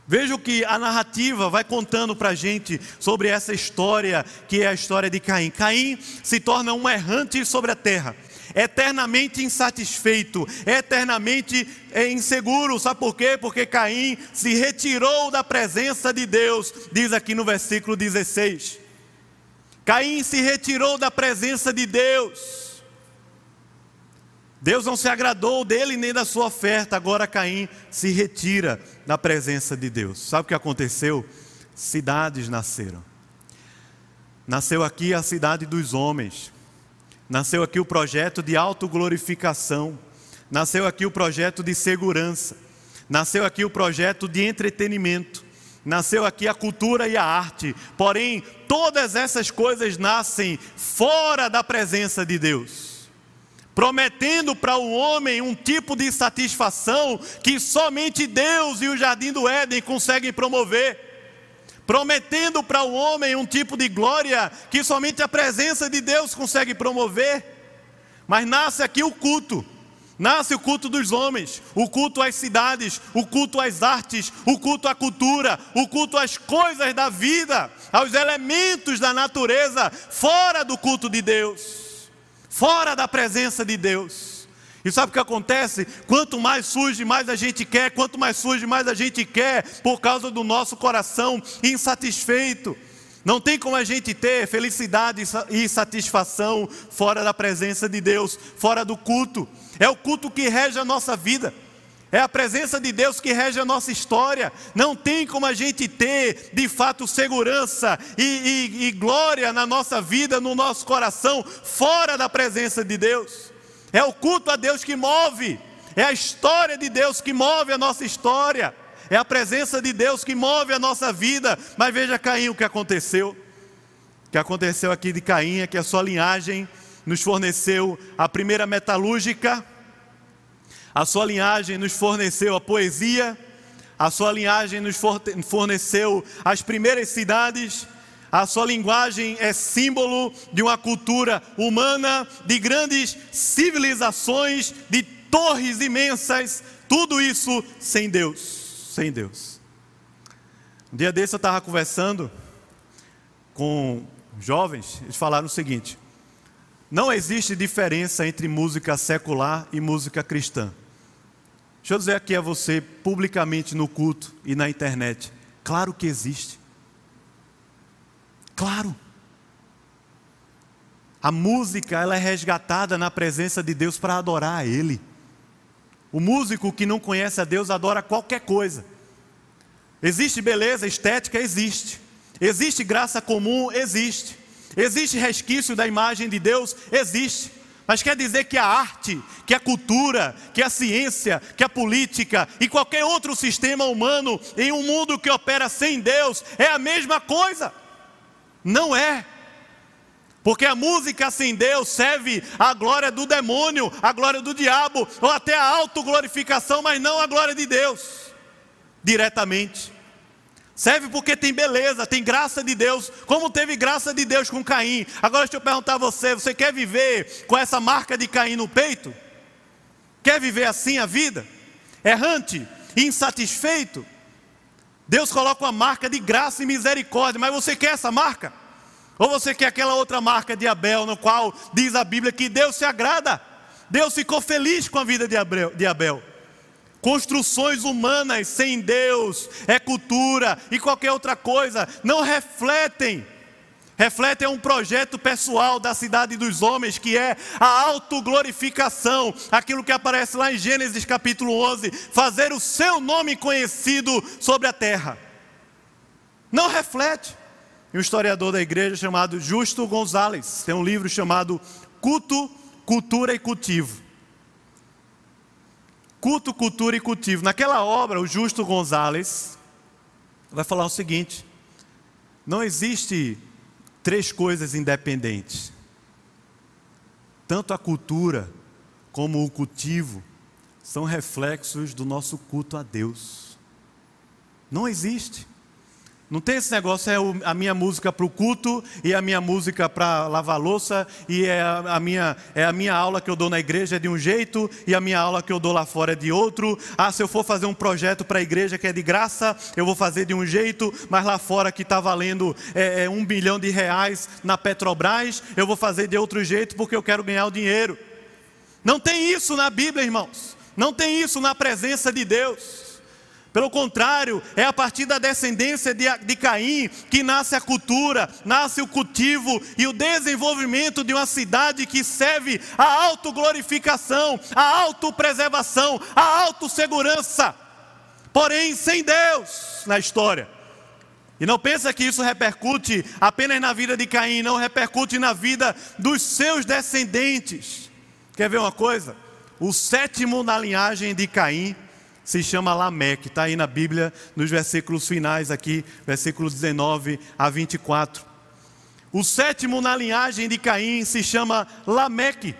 Veja que a narrativa vai contando para a gente sobre essa história que é a história de Caim. Caim se torna um errante sobre a terra, eternamente insatisfeito, eternamente é, inseguro. Sabe por quê? Porque Caim se retirou da presença de Deus, diz aqui no versículo 16. Caim se retirou da presença de Deus. Deus não se agradou dele nem da sua oferta. Agora Caim se retira da presença de Deus. Sabe o que aconteceu? Cidades nasceram. Nasceu aqui a cidade dos homens. Nasceu aqui o projeto de autoglorificação. Nasceu aqui o projeto de segurança. Nasceu aqui o projeto de entretenimento nasceu aqui a cultura e a arte, porém, todas essas coisas nascem fora da presença de Deus, prometendo para o homem um tipo de satisfação que somente Deus e o jardim do Éden conseguem promover. Prometendo para o homem um tipo de glória que somente a presença de Deus consegue promover. Mas nasce aqui o culto, Nasce o culto dos homens, o culto às cidades, o culto às artes, o culto à cultura, o culto às coisas da vida, aos elementos da natureza, fora do culto de Deus, fora da presença de Deus. E sabe o que acontece? Quanto mais surge, mais a gente quer, quanto mais surge, mais a gente quer, por causa do nosso coração insatisfeito. Não tem como a gente ter felicidade e satisfação fora da presença de Deus, fora do culto é o culto que rege a nossa vida. É a presença de Deus que rege a nossa história. Não tem como a gente ter, de fato, segurança e, e, e, glória na nossa vida, no nosso coração, fora da presença de Deus. É o culto a Deus que move. É a história de Deus que move a nossa história. É a presença de Deus que move a nossa vida. Mas veja, Caim, o que aconteceu. O que aconteceu aqui de Caim é que a sua linhagem nos forneceu a primeira metalúrgica, a sua linhagem nos forneceu a poesia, a sua linhagem nos forneceu as primeiras cidades, a sua linguagem é símbolo de uma cultura humana, de grandes civilizações, de torres imensas, tudo isso sem Deus, sem Deus. Um dia desse eu estava conversando com jovens, eles falaram o seguinte: não existe diferença entre música secular e música cristã. Deixa eu dizer aqui a você, publicamente no culto e na internet. Claro que existe. Claro. A música ela é resgatada na presença de Deus para adorar a Ele. O músico que não conhece a Deus adora qualquer coisa. Existe beleza estética? Existe. Existe graça comum? Existe. Existe resquício da imagem de Deus? Existe. Mas quer dizer que a arte, que a cultura, que a ciência, que a política e qualquer outro sistema humano em um mundo que opera sem Deus é a mesma coisa? Não é. Porque a música sem Deus serve à glória do demônio, à glória do diabo, ou até à autoglorificação, mas não à glória de Deus, diretamente. Serve porque tem beleza, tem graça de Deus, como teve graça de Deus com Caim. Agora deixa eu perguntar a você: você quer viver com essa marca de Caim no peito? Quer viver assim a vida? Errante, insatisfeito? Deus coloca uma marca de graça e misericórdia, mas você quer essa marca? Ou você quer aquela outra marca de Abel, no qual diz a Bíblia que Deus se agrada? Deus ficou feliz com a vida de Abel. Construções humanas sem Deus, é cultura e qualquer outra coisa, não refletem. Refletem um projeto pessoal da cidade dos homens, que é a autoglorificação, aquilo que aparece lá em Gênesis capítulo 11, fazer o seu nome conhecido sobre a terra. Não reflete. E um historiador da igreja chamado Justo Gonzalez tem um livro chamado Culto, Cultura e Cultivo. Culto, cultura e cultivo. Naquela obra, o Justo Gonzalez vai falar o seguinte: não existe três coisas independentes. Tanto a cultura como o cultivo são reflexos do nosso culto a Deus. Não existe. Não tem esse negócio, é a minha música para o culto e a minha música para lavar louça e é a, minha, é a minha aula que eu dou na igreja é de um jeito e a minha aula que eu dou lá fora é de outro. Ah, se eu for fazer um projeto para a igreja que é de graça, eu vou fazer de um jeito, mas lá fora que está valendo é, é, um bilhão de reais na Petrobras, eu vou fazer de outro jeito porque eu quero ganhar o dinheiro. Não tem isso na Bíblia, irmãos. Não tem isso na presença de Deus. Pelo contrário, é a partir da descendência de, de Caim que nasce a cultura, nasce o cultivo e o desenvolvimento de uma cidade que serve à autoglorificação, à autopreservação, à autossegurança. Porém, sem Deus na história. E não pensa que isso repercute apenas na vida de Caim, não repercute na vida dos seus descendentes. Quer ver uma coisa? O sétimo na linhagem de Caim se chama Lameque, está aí na Bíblia, nos versículos finais aqui, versículos 19 a 24. O sétimo na linhagem de Caim se chama Lameque.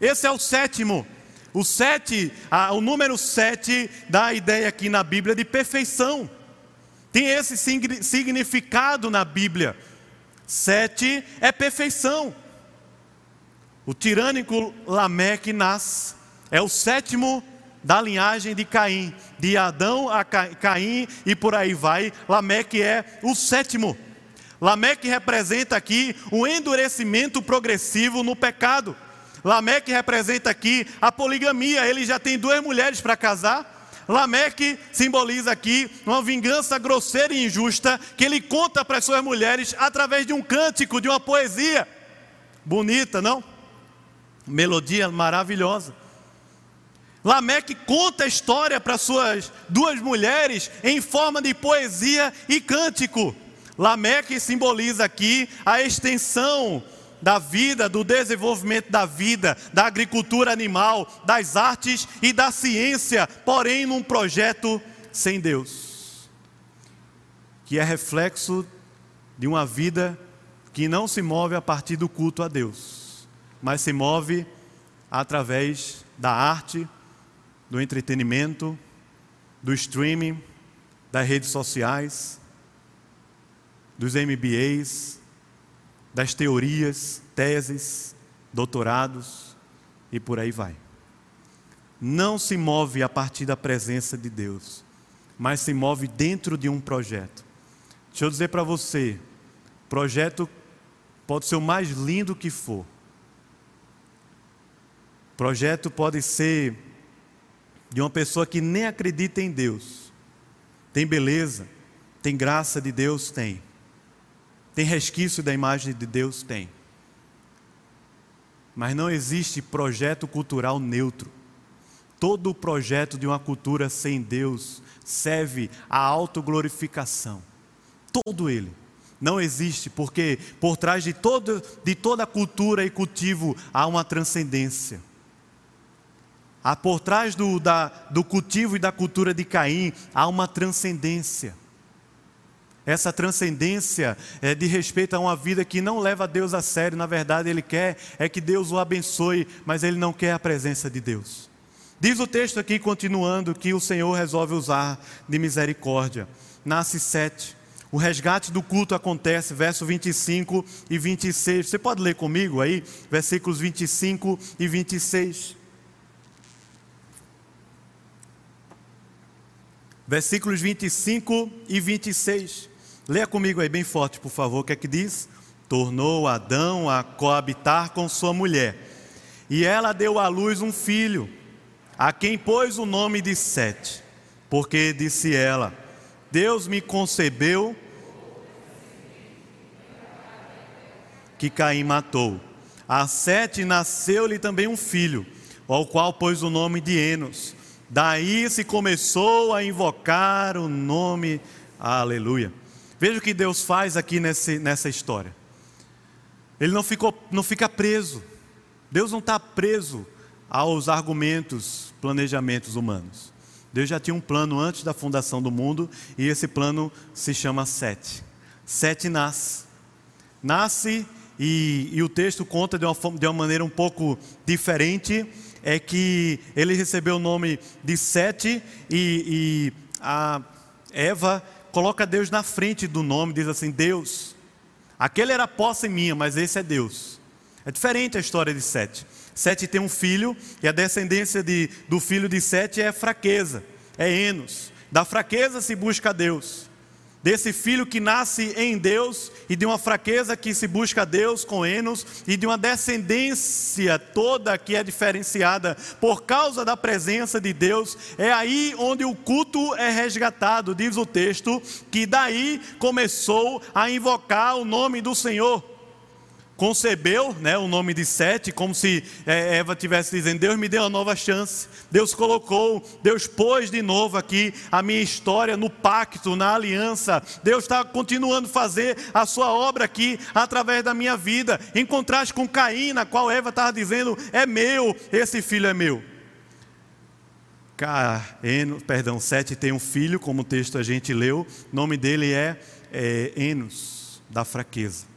Esse é o sétimo. O sete, o número sete dá a ideia aqui na Bíblia de perfeição. Tem esse significado na Bíblia. Sete é perfeição. O tirânico Lameque nasce, é o sétimo da linhagem de Caim, de Adão a Caim e por aí vai. Lameque é o sétimo. Lameque representa aqui o endurecimento progressivo no pecado. Lameque representa aqui a poligamia, ele já tem duas mulheres para casar. Lameque simboliza aqui uma vingança grosseira e injusta que ele conta para as suas mulheres através de um cântico, de uma poesia. Bonita, não? Melodia maravilhosa. Lameque conta a história para suas duas mulheres em forma de poesia e cântico. Lameque simboliza aqui a extensão da vida, do desenvolvimento da vida, da agricultura animal, das artes e da ciência, porém num projeto sem Deus, que é reflexo de uma vida que não se move a partir do culto a Deus, mas se move através da arte, do entretenimento, do streaming, das redes sociais, dos MBAs, das teorias, teses, doutorados e por aí vai. Não se move a partir da presença de Deus, mas se move dentro de um projeto. Deixa eu dizer para você: projeto pode ser o mais lindo que for. Projeto pode ser de uma pessoa que nem acredita em Deus. Tem beleza, tem graça de Deus? Tem. Tem resquício da imagem de Deus? Tem. Mas não existe projeto cultural neutro. Todo projeto de uma cultura sem Deus serve à autoglorificação. Todo ele. Não existe, porque por trás de, todo, de toda cultura e cultivo há uma transcendência. Há por trás do, da, do cultivo e da cultura de Caim há uma transcendência. Essa transcendência é de respeito a uma vida que não leva Deus a sério, na verdade, ele quer é que Deus o abençoe, mas ele não quer a presença de Deus. Diz o texto aqui, continuando, que o Senhor resolve usar de misericórdia. Nasce sete. O resgate do culto acontece, verso 25 e 26. Você pode ler comigo aí, versículos 25 e 26. Versículos 25 e 26. Leia comigo aí bem forte, por favor, o que é que diz? Tornou Adão a coabitar com sua mulher, e ela deu à luz um filho, a quem pôs o nome de Sete, porque disse ela: Deus me concebeu que Caim matou. A Sete nasceu-lhe também um filho, ao qual pôs o nome de Enos. Daí se começou a invocar o nome, aleluia. Veja o que Deus faz aqui nesse, nessa história. Ele não, ficou, não fica preso. Deus não está preso aos argumentos, planejamentos humanos. Deus já tinha um plano antes da fundação do mundo e esse plano se chama Sete. Sete nasce. Nasce e, e o texto conta de uma, de uma maneira um pouco diferente, é que ele recebeu o nome de Sete e, e a Eva coloca Deus na frente do nome, diz assim: Deus. Aquele era posse minha, mas esse é Deus. É diferente a história de Sete. Sete tem um filho, e a descendência de, do filho de Sete é fraqueza, é Enos. Da fraqueza se busca Deus desse filho que nasce em Deus e de uma fraqueza que se busca a Deus com Enos e de uma descendência toda que é diferenciada por causa da presença de Deus, é aí onde o culto é resgatado, diz o texto, que daí começou a invocar o nome do Senhor concebeu né, o nome de Sete, como se é, Eva estivesse dizendo: Deus me deu uma nova chance, Deus colocou, Deus pôs de novo aqui a minha história no pacto, na aliança, Deus está continuando a fazer a sua obra aqui através da minha vida, em contraste com Caim, na qual Eva estava dizendo: É meu, esse filho é meu. Enos, perdão, Sete tem um filho, como o texto a gente leu, o nome dele é, é Enos, da fraqueza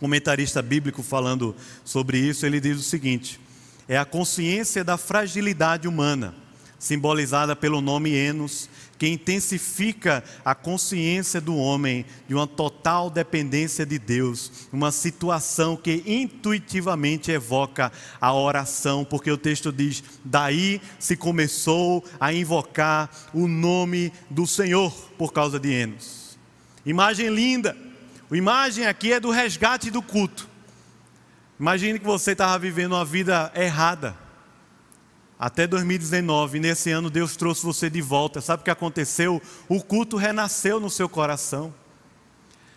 comentarista bíblico falando sobre isso, ele diz o seguinte: é a consciência da fragilidade humana, simbolizada pelo nome Enos, que intensifica a consciência do homem de uma total dependência de Deus, uma situação que intuitivamente evoca a oração, porque o texto diz: daí se começou a invocar o nome do Senhor por causa de Enos. Imagem linda a imagem aqui é do resgate do culto. Imagine que você estava vivendo uma vida errada até 2019. E nesse ano Deus trouxe você de volta. Sabe o que aconteceu? O culto renasceu no seu coração.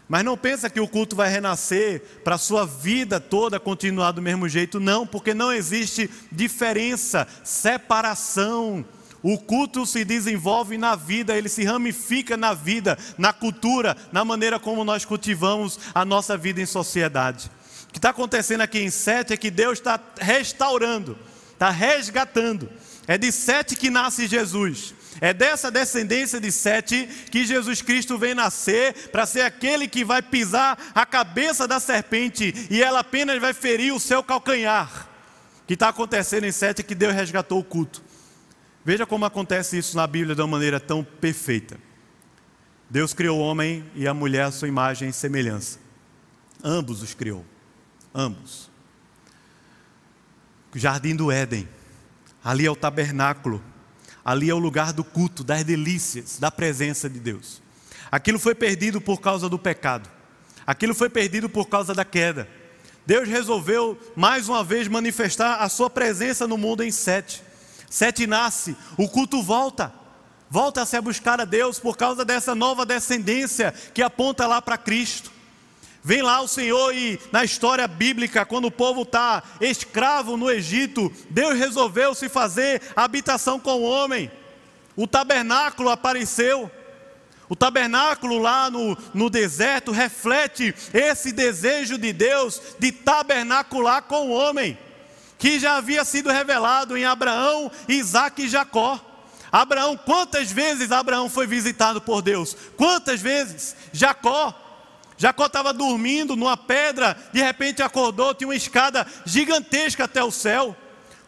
Mas não pensa que o culto vai renascer para a sua vida toda continuar do mesmo jeito, não, porque não existe diferença, separação o culto se desenvolve na vida, ele se ramifica na vida, na cultura, na maneira como nós cultivamos a nossa vida em sociedade. O que está acontecendo aqui em Sete é que Deus está restaurando, está resgatando. É de Sete que nasce Jesus. É dessa descendência de Sete que Jesus Cristo vem nascer para ser aquele que vai pisar a cabeça da serpente e ela apenas vai ferir o seu calcanhar. O que está acontecendo em Sete é que Deus resgatou o culto. Veja como acontece isso na Bíblia de uma maneira tão perfeita. Deus criou o homem e a mulher à sua imagem e semelhança. Ambos os criou. Ambos. O jardim do Éden. Ali é o tabernáculo. Ali é o lugar do culto, das delícias, da presença de Deus. Aquilo foi perdido por causa do pecado. Aquilo foi perdido por causa da queda. Deus resolveu mais uma vez manifestar a sua presença no mundo em sete. Sete nasce, o culto volta. Volta-se a buscar a Deus por causa dessa nova descendência que aponta lá para Cristo. Vem lá o Senhor e na história bíblica, quando o povo está escravo no Egito, Deus resolveu se fazer habitação com o homem. O tabernáculo apareceu. O tabernáculo lá no, no deserto reflete esse desejo de Deus de tabernacular com o homem, que já havia sido revelado em Abraão, Isaac e Jacó. Abraão, quantas vezes Abraão foi visitado por Deus? Quantas vezes? Jacó. Jacó estava dormindo numa pedra, de repente acordou, tinha uma escada gigantesca até o céu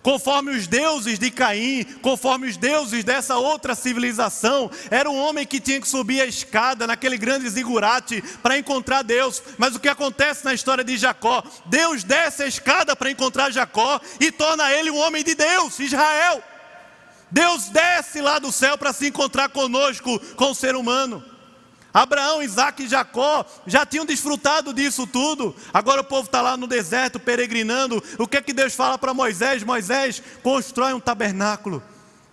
conforme os deuses de Caim, conforme os deuses dessa outra civilização. Era um homem que tinha que subir a escada naquele grande zigurate para encontrar Deus. Mas o que acontece na história de Jacó? Deus desce a escada para encontrar Jacó e torna ele um homem de Deus, Israel. Deus desce lá do céu para se encontrar conosco, com o ser humano. Abraão, Isaac e Jacó já tinham desfrutado disso tudo. Agora o povo está lá no deserto peregrinando. O que é que Deus fala para Moisés? Moisés constrói um tabernáculo.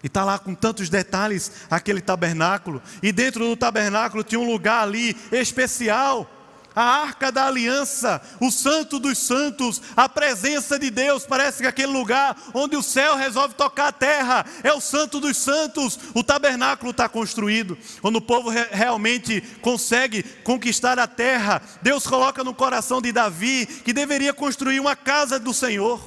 E está lá com tantos detalhes aquele tabernáculo. E dentro do tabernáculo tinha um lugar ali especial a arca da aliança, o santo dos santos, a presença de Deus. Parece que aquele lugar onde o céu resolve tocar a terra é o santo dos santos. O tabernáculo está construído. Quando o povo re realmente consegue conquistar a terra, Deus coloca no coração de Davi que deveria construir uma casa do Senhor,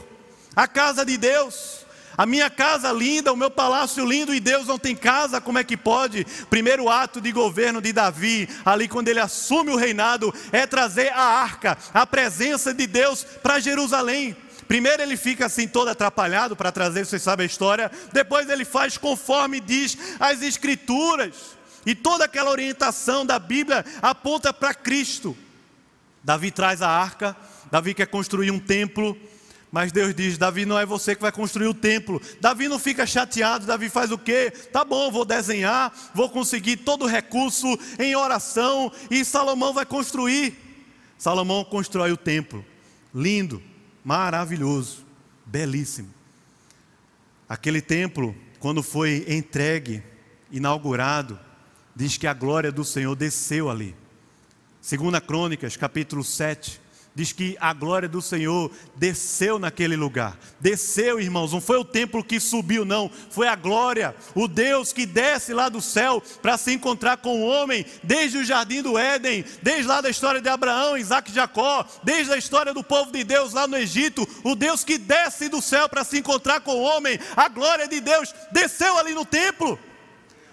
a casa de Deus. A minha casa linda, o meu palácio lindo e Deus não tem casa, como é que pode? Primeiro ato de governo de Davi, ali quando ele assume o reinado, é trazer a arca, a presença de Deus para Jerusalém. Primeiro ele fica assim todo atrapalhado para trazer, vocês sabem a história. Depois ele faz conforme diz as escrituras. E toda aquela orientação da Bíblia aponta para Cristo. Davi traz a arca, Davi quer construir um templo, mas Deus diz: Davi, não é você que vai construir o templo. Davi não fica chateado. Davi faz o quê? Tá bom, vou desenhar, vou conseguir todo o recurso em oração e Salomão vai construir. Salomão constrói o templo. Lindo, maravilhoso, belíssimo. Aquele templo, quando foi entregue, inaugurado, diz que a glória do Senhor desceu ali. Segunda Crônicas, capítulo 7, diz que a glória do Senhor desceu naquele lugar. Desceu, irmãos, não foi o templo que subiu, não, foi a glória, o Deus que desce lá do céu para se encontrar com o homem, desde o jardim do Éden, desde lá da história de Abraão, Isaac e Jacó, desde a história do povo de Deus lá no Egito, o Deus que desce do céu para se encontrar com o homem, a glória de Deus desceu ali no templo.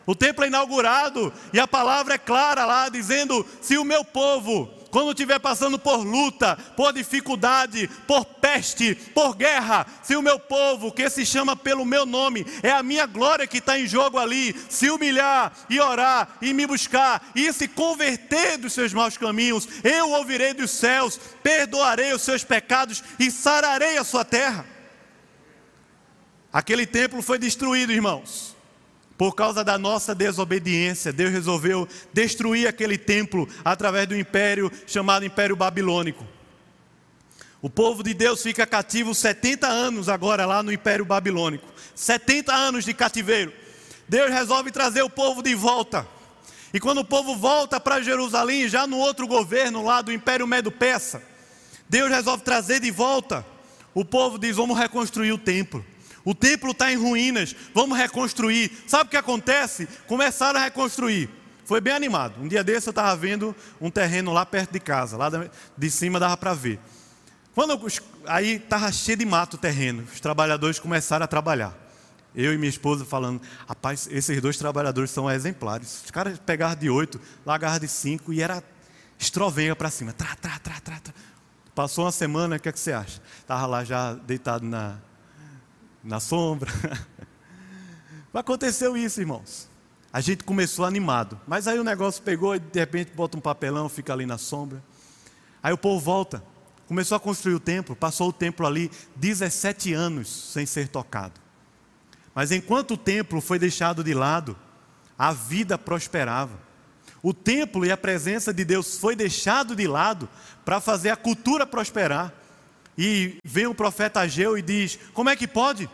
O templo é inaugurado e a palavra é clara lá, dizendo: se o meu povo quando estiver passando por luta, por dificuldade, por peste, por guerra, se o meu povo, que se chama pelo meu nome, é a minha glória que está em jogo ali, se humilhar e orar e me buscar e se converter dos seus maus caminhos, eu ouvirei dos céus, perdoarei os seus pecados e sararei a sua terra. Aquele templo foi destruído, irmãos. Por causa da nossa desobediência, Deus resolveu destruir aquele templo através do império chamado Império Babilônico. O povo de Deus fica cativo 70 anos agora lá no Império Babilônico. 70 anos de cativeiro. Deus resolve trazer o povo de volta. E quando o povo volta para Jerusalém, já no outro governo lá do Império Medo-Persa, Deus resolve trazer de volta. O povo diz: Vamos reconstruir o templo. O templo está em ruínas, vamos reconstruir. Sabe o que acontece? Começaram a reconstruir. Foi bem animado. Um dia desse eu estava vendo um terreno lá perto de casa, lá de cima dava para ver. Quando eu, aí estava cheio de mato o terreno, os trabalhadores começaram a trabalhar. Eu e minha esposa falando, rapaz, esses dois trabalhadores são exemplares. Os caras pegaram de oito, largaram de cinco e era estrovenga para cima. Tra, tra, tra, tra. Passou uma semana, o que, é que você acha? Estava lá já deitado na, na sombra. Aconteceu isso, irmãos. A gente começou animado, mas aí o negócio pegou e de repente bota um papelão, fica ali na sombra. Aí o povo volta, começou a construir o templo, passou o templo ali 17 anos sem ser tocado. Mas enquanto o templo foi deixado de lado, a vida prosperava. O templo e a presença de Deus foi deixado de lado para fazer a cultura prosperar. E vem o profeta Ageu e diz: Como é que pode?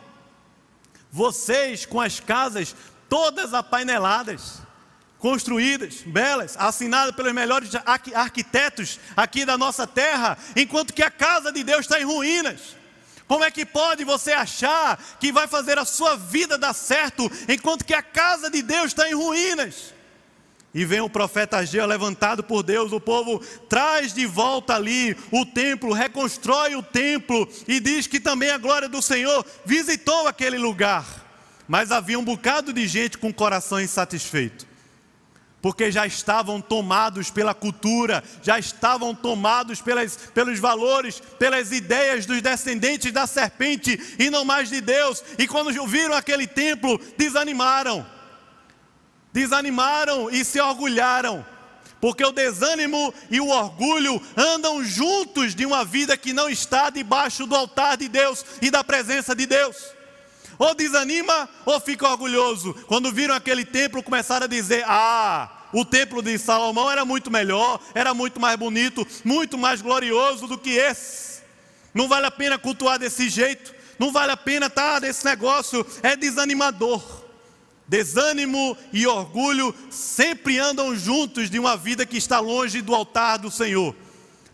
Vocês com as casas todas apaineladas, construídas, belas, assinadas pelos melhores arquitetos aqui da nossa terra, enquanto que a casa de Deus está em ruínas. Como é que pode você achar que vai fazer a sua vida dar certo enquanto que a casa de Deus está em ruínas? E vem o profeta Ageu levantado por Deus, o povo traz de volta ali o templo, reconstrói o templo e diz que também a glória do Senhor visitou aquele lugar. Mas havia um bocado de gente com o coração insatisfeito porque já estavam tomados pela cultura, já estavam tomados pelas, pelos valores, pelas ideias dos descendentes da serpente e não mais de Deus. E quando viram aquele templo, desanimaram. Desanimaram e se orgulharam. Porque o desânimo e o orgulho andam juntos de uma vida que não está debaixo do altar de Deus e da presença de Deus. Ou desanima ou fica orgulhoso. Quando viram aquele templo, começaram a dizer: Ah, o templo de Salomão era muito melhor, era muito mais bonito, muito mais glorioso do que esse. Não vale a pena cultuar desse jeito, não vale a pena estar nesse negócio, é desanimador. Desânimo e orgulho sempre andam juntos de uma vida que está longe do altar do Senhor.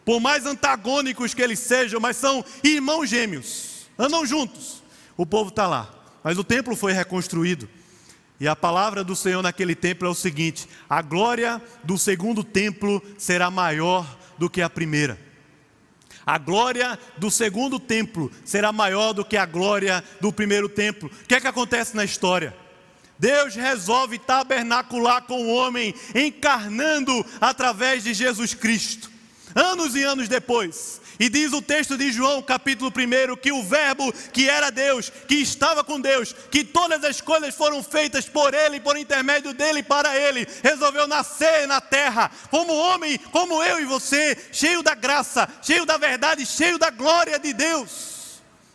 Por mais antagônicos que eles sejam, mas são irmãos gêmeos, andam juntos. O povo está lá, mas o templo foi reconstruído. E a palavra do Senhor naquele templo é o seguinte: a glória do segundo templo será maior do que a primeira. A glória do segundo templo será maior do que a glória do primeiro templo. O que é que acontece na história? Deus resolve tabernacular com o homem, encarnando através de Jesus Cristo. Anos e anos depois, e diz o texto de João, capítulo 1, que o Verbo que era Deus, que estava com Deus, que todas as coisas foram feitas por Ele, por intermédio dele para Ele, resolveu nascer na terra, como homem, como eu e você, cheio da graça, cheio da verdade, cheio da glória de Deus.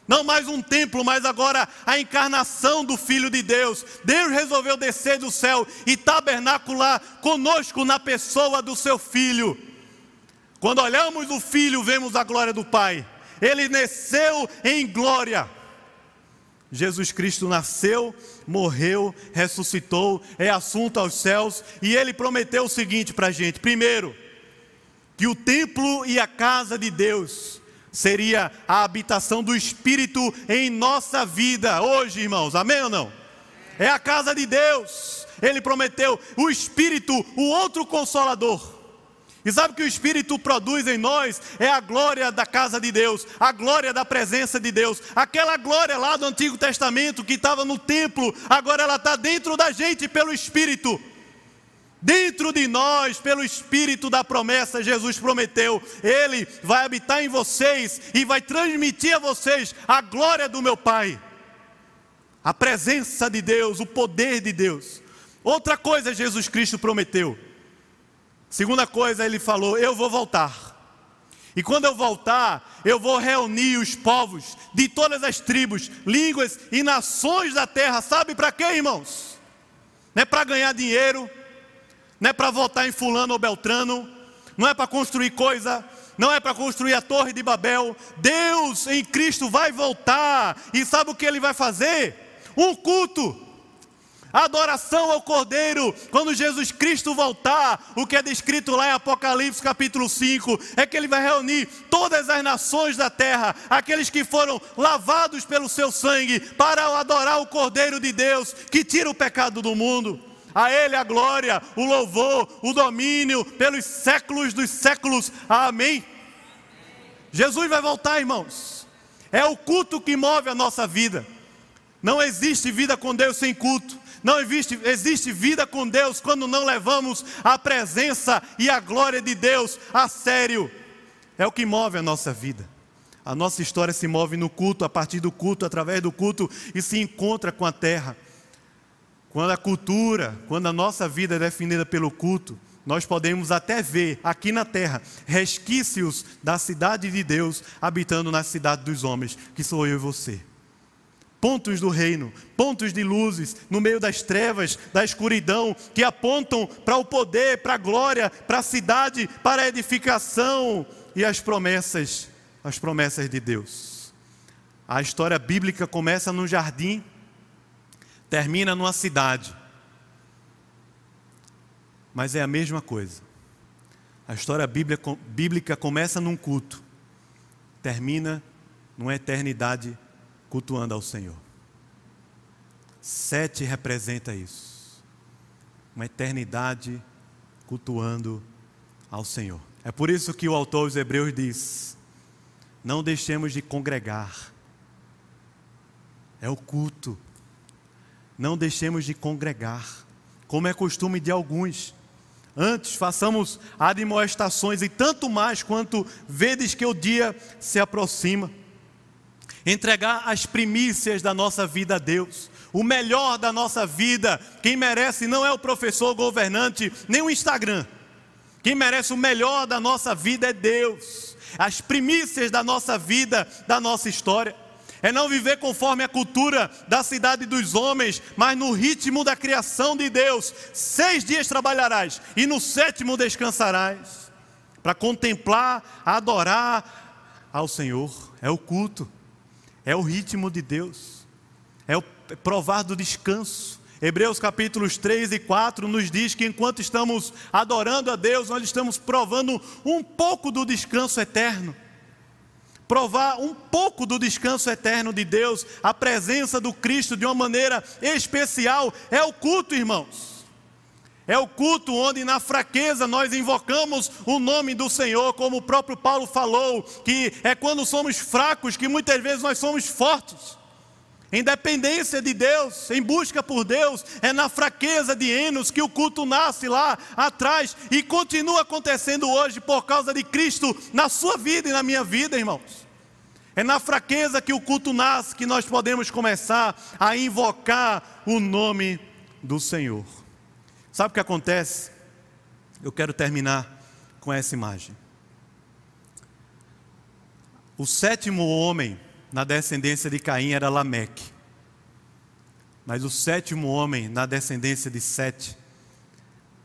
Não mais um templo, mas agora a encarnação do Filho de Deus. Deus resolveu descer do céu e tabernacular conosco na pessoa do seu Filho. Quando olhamos o Filho, vemos a glória do Pai. Ele nasceu em glória. Jesus Cristo nasceu, morreu, ressuscitou, é assunto aos céus, e ele prometeu o seguinte para a gente: primeiro, que o templo e a casa de Deus seria a habitação do Espírito em nossa vida hoje, irmãos, amém ou não? É a casa de Deus, ele prometeu o Espírito, o outro consolador. E sabe o que o Espírito produz em nós? É a glória da casa de Deus, a glória da presença de Deus. Aquela glória lá do Antigo Testamento que estava no templo, agora ela está dentro da gente pelo Espírito. Dentro de nós, pelo Espírito da promessa, Jesus prometeu: Ele vai habitar em vocês e vai transmitir a vocês a glória do meu Pai, a presença de Deus, o poder de Deus. Outra coisa, Jesus Cristo prometeu Segunda coisa, ele falou: Eu vou voltar. E quando eu voltar, eu vou reunir os povos de todas as tribos, línguas e nações da terra. Sabe para quê, irmãos? Não é para ganhar dinheiro, não é para votar em Fulano ou Beltrano, não é para construir coisa, não é para construir a Torre de Babel. Deus em Cristo vai voltar, e sabe o que ele vai fazer? Um culto adoração ao Cordeiro, quando Jesus Cristo voltar, o que é descrito lá em Apocalipse capítulo 5, é que ele vai reunir todas as nações da terra, aqueles que foram lavados pelo seu sangue, para adorar o Cordeiro de Deus, que tira o pecado do mundo. A Ele a glória, o louvor, o domínio pelos séculos dos séculos. Amém. Jesus vai voltar, irmãos. É o culto que move a nossa vida. Não existe vida com Deus sem culto. Não existe, existe vida com Deus quando não levamos a presença e a glória de Deus a sério. É o que move a nossa vida. A nossa história se move no culto, a partir do culto, através do culto e se encontra com a terra. Quando a cultura, quando a nossa vida é definida pelo culto, nós podemos até ver aqui na terra resquícios da cidade de Deus habitando na cidade dos homens, que sou eu e você pontos do reino, pontos de luzes no meio das trevas, da escuridão, que apontam para o poder, para a glória, para a cidade, para a edificação e as promessas, as promessas de Deus. A história bíblica começa num jardim, termina numa cidade. Mas é a mesma coisa. A história bíblica começa num culto, termina numa eternidade cultuando ao Senhor. Sete representa isso. Uma eternidade cultuando ao Senhor. É por isso que o autor dos Hebreus diz: não deixemos de congregar. É o culto. Não deixemos de congregar, como é costume de alguns. Antes façamos admoestações e tanto mais quanto vedes que o dia se aproxima. Entregar as primícias da nossa vida a Deus, o melhor da nossa vida. Quem merece não é o professor governante, nem o Instagram. Quem merece o melhor da nossa vida é Deus. As primícias da nossa vida, da nossa história é não viver conforme a cultura da cidade dos homens, mas no ritmo da criação de Deus. Seis dias trabalharás e no sétimo descansarás, para contemplar, adorar ao Senhor. É o culto, é o ritmo de Deus, é o provar do descanso. Hebreus capítulos 3 e 4 nos diz que enquanto estamos adorando a Deus, nós estamos provando um pouco do descanso eterno provar um pouco do descanso eterno de Deus, a presença do Cristo de uma maneira especial, é o culto, irmãos. É o culto onde na fraqueza nós invocamos o nome do Senhor, como o próprio Paulo falou, que é quando somos fracos que muitas vezes nós somos fortes. Em dependência de Deus, em busca por Deus, é na fraqueza de Enos que o culto nasce lá atrás e continua acontecendo hoje por causa de Cristo na sua vida e na minha vida, irmãos. É na fraqueza que o culto nasce que nós podemos começar a invocar o nome do Senhor. Sabe o que acontece? Eu quero terminar com essa imagem. O sétimo homem na descendência de Caim era Lameque. Mas o sétimo homem na descendência de Sete,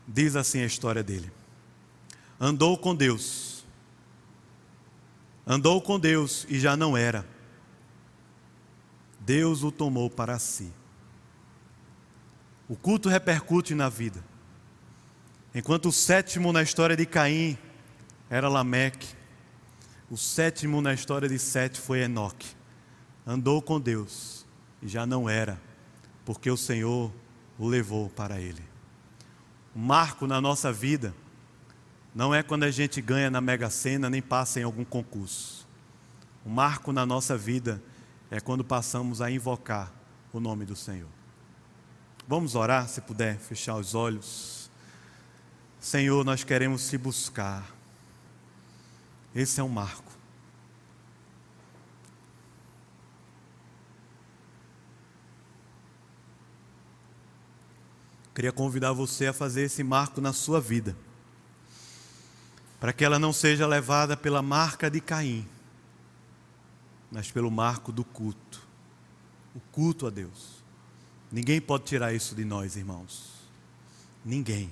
diz assim a história dele: andou com Deus, andou com Deus e já não era. Deus o tomou para si. O culto repercute na vida. Enquanto o sétimo na história de Caim era Lameque, o sétimo na história de Sete foi Enoque andou com Deus e já não era, porque o Senhor o levou para Ele. O marco na nossa vida não é quando a gente ganha na Mega Sena nem passa em algum concurso. O marco na nossa vida é quando passamos a invocar o nome do Senhor. Vamos orar, se puder, fechar os olhos. Senhor, nós queremos te buscar. Esse é um marco. Queria convidar você a fazer esse marco na sua vida, para que ela não seja levada pela marca de Caim, mas pelo marco do culto o culto a Deus. Ninguém pode tirar isso de nós, irmãos. Ninguém.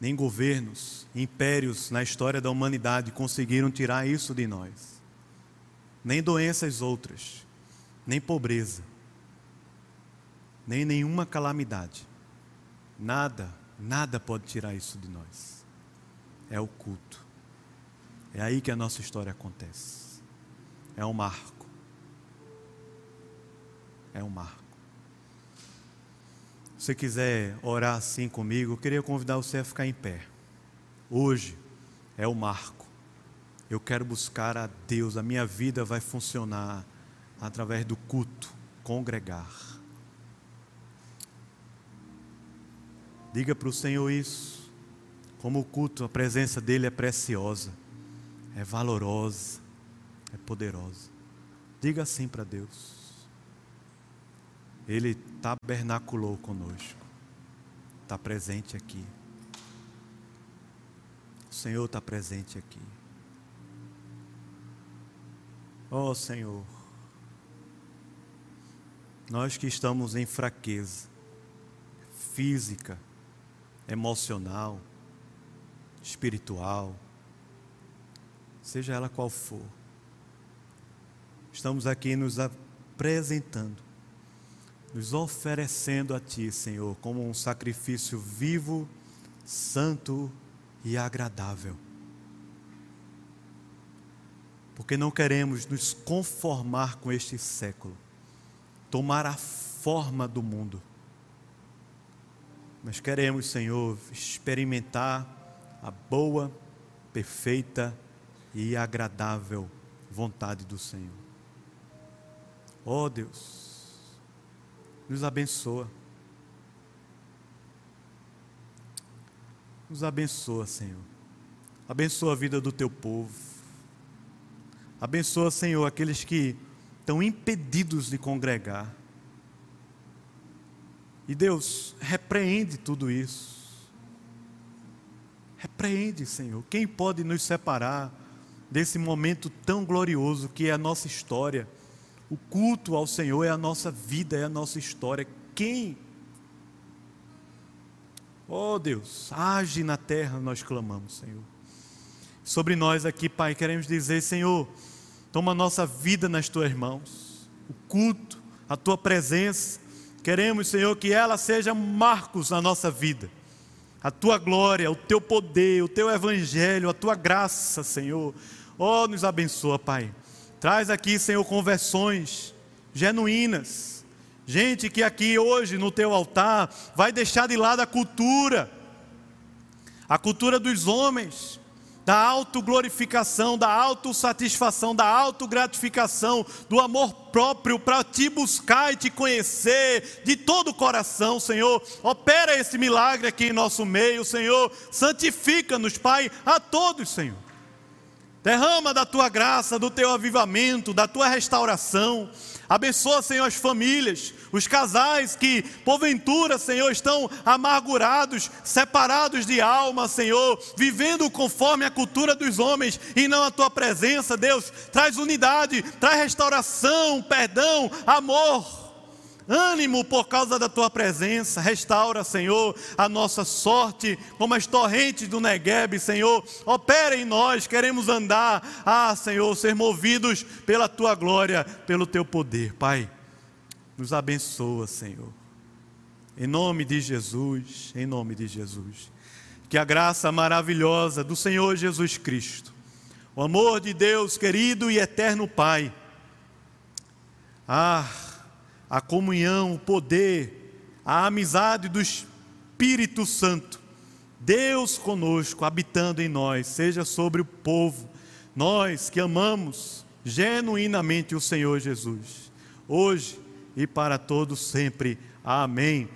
Nem governos, impérios na história da humanidade conseguiram tirar isso de nós. Nem doenças outras, nem pobreza, nem nenhuma calamidade. Nada, nada pode tirar isso de nós. É o culto. É aí que a nossa história acontece. É um marco. É um marco. Se você quiser orar assim comigo, eu queria convidar você a ficar em pé. Hoje é o marco. Eu quero buscar a Deus, a minha vida vai funcionar através do culto, congregar. Diga para o Senhor isso. Como o culto, a presença dEle é preciosa, é valorosa, é poderosa. Diga assim para Deus. Ele tabernaculou conosco, está presente aqui. O Senhor está presente aqui. Oh, Senhor, nós que estamos em fraqueza física, emocional, espiritual, seja ela qual for. Estamos aqui nos apresentando, nos oferecendo a Ti, Senhor, como um sacrifício vivo, santo e agradável. Porque não queremos nos conformar com este século, tomar a forma do mundo Nós queremos, Senhor, experimentar a boa, perfeita e agradável vontade do Senhor. Ó oh, Deus, nos abençoa. Nos abençoa, Senhor. Abençoa a vida do teu povo. Abençoa, Senhor, aqueles que estão impedidos de congregar. E Deus, repreende tudo isso. Repreende, Senhor. Quem pode nos separar desse momento tão glorioso que é a nossa história? O culto ao Senhor é a nossa vida, é a nossa história. Quem? Oh Deus, age na terra, nós clamamos, Senhor. Sobre nós aqui, Pai, queremos dizer, Senhor, toma a nossa vida nas tuas mãos. O culto, a tua presença, Queremos, Senhor, que ela seja marcos na nossa vida. A tua glória, o teu poder, o teu evangelho, a tua graça, Senhor. Oh, nos abençoa, Pai. Traz aqui, Senhor, conversões genuínas. Gente que aqui hoje no teu altar vai deixar de lado a cultura, a cultura dos homens, da autoglorificação, da autossatisfação, da autogratificação, do amor próprio para te buscar e te conhecer de todo o coração, Senhor. Opera esse milagre aqui em nosso meio, Senhor. Santifica-nos, Pai, a todos, Senhor. Derrama da tua graça, do teu avivamento, da tua restauração. Abençoa, Senhor, as famílias, os casais que, porventura, Senhor, estão amargurados, separados de alma, Senhor, vivendo conforme a cultura dos homens e não a tua presença, Deus. Traz unidade, traz restauração, perdão, amor ânimo por causa da tua presença. Restaura, Senhor, a nossa sorte, como as torrentes do Negueb, Senhor. Opera em nós, queremos andar, ah, Senhor, ser movidos pela tua glória, pelo teu poder. Pai, nos abençoa, Senhor. Em nome de Jesus, em nome de Jesus. Que a graça maravilhosa do Senhor Jesus Cristo, o amor de Deus, querido e eterno Pai, ah, a comunhão, o poder, a amizade do Espírito Santo, Deus conosco, habitando em nós, seja sobre o povo, nós que amamos genuinamente o Senhor Jesus, hoje e para todos sempre. Amém.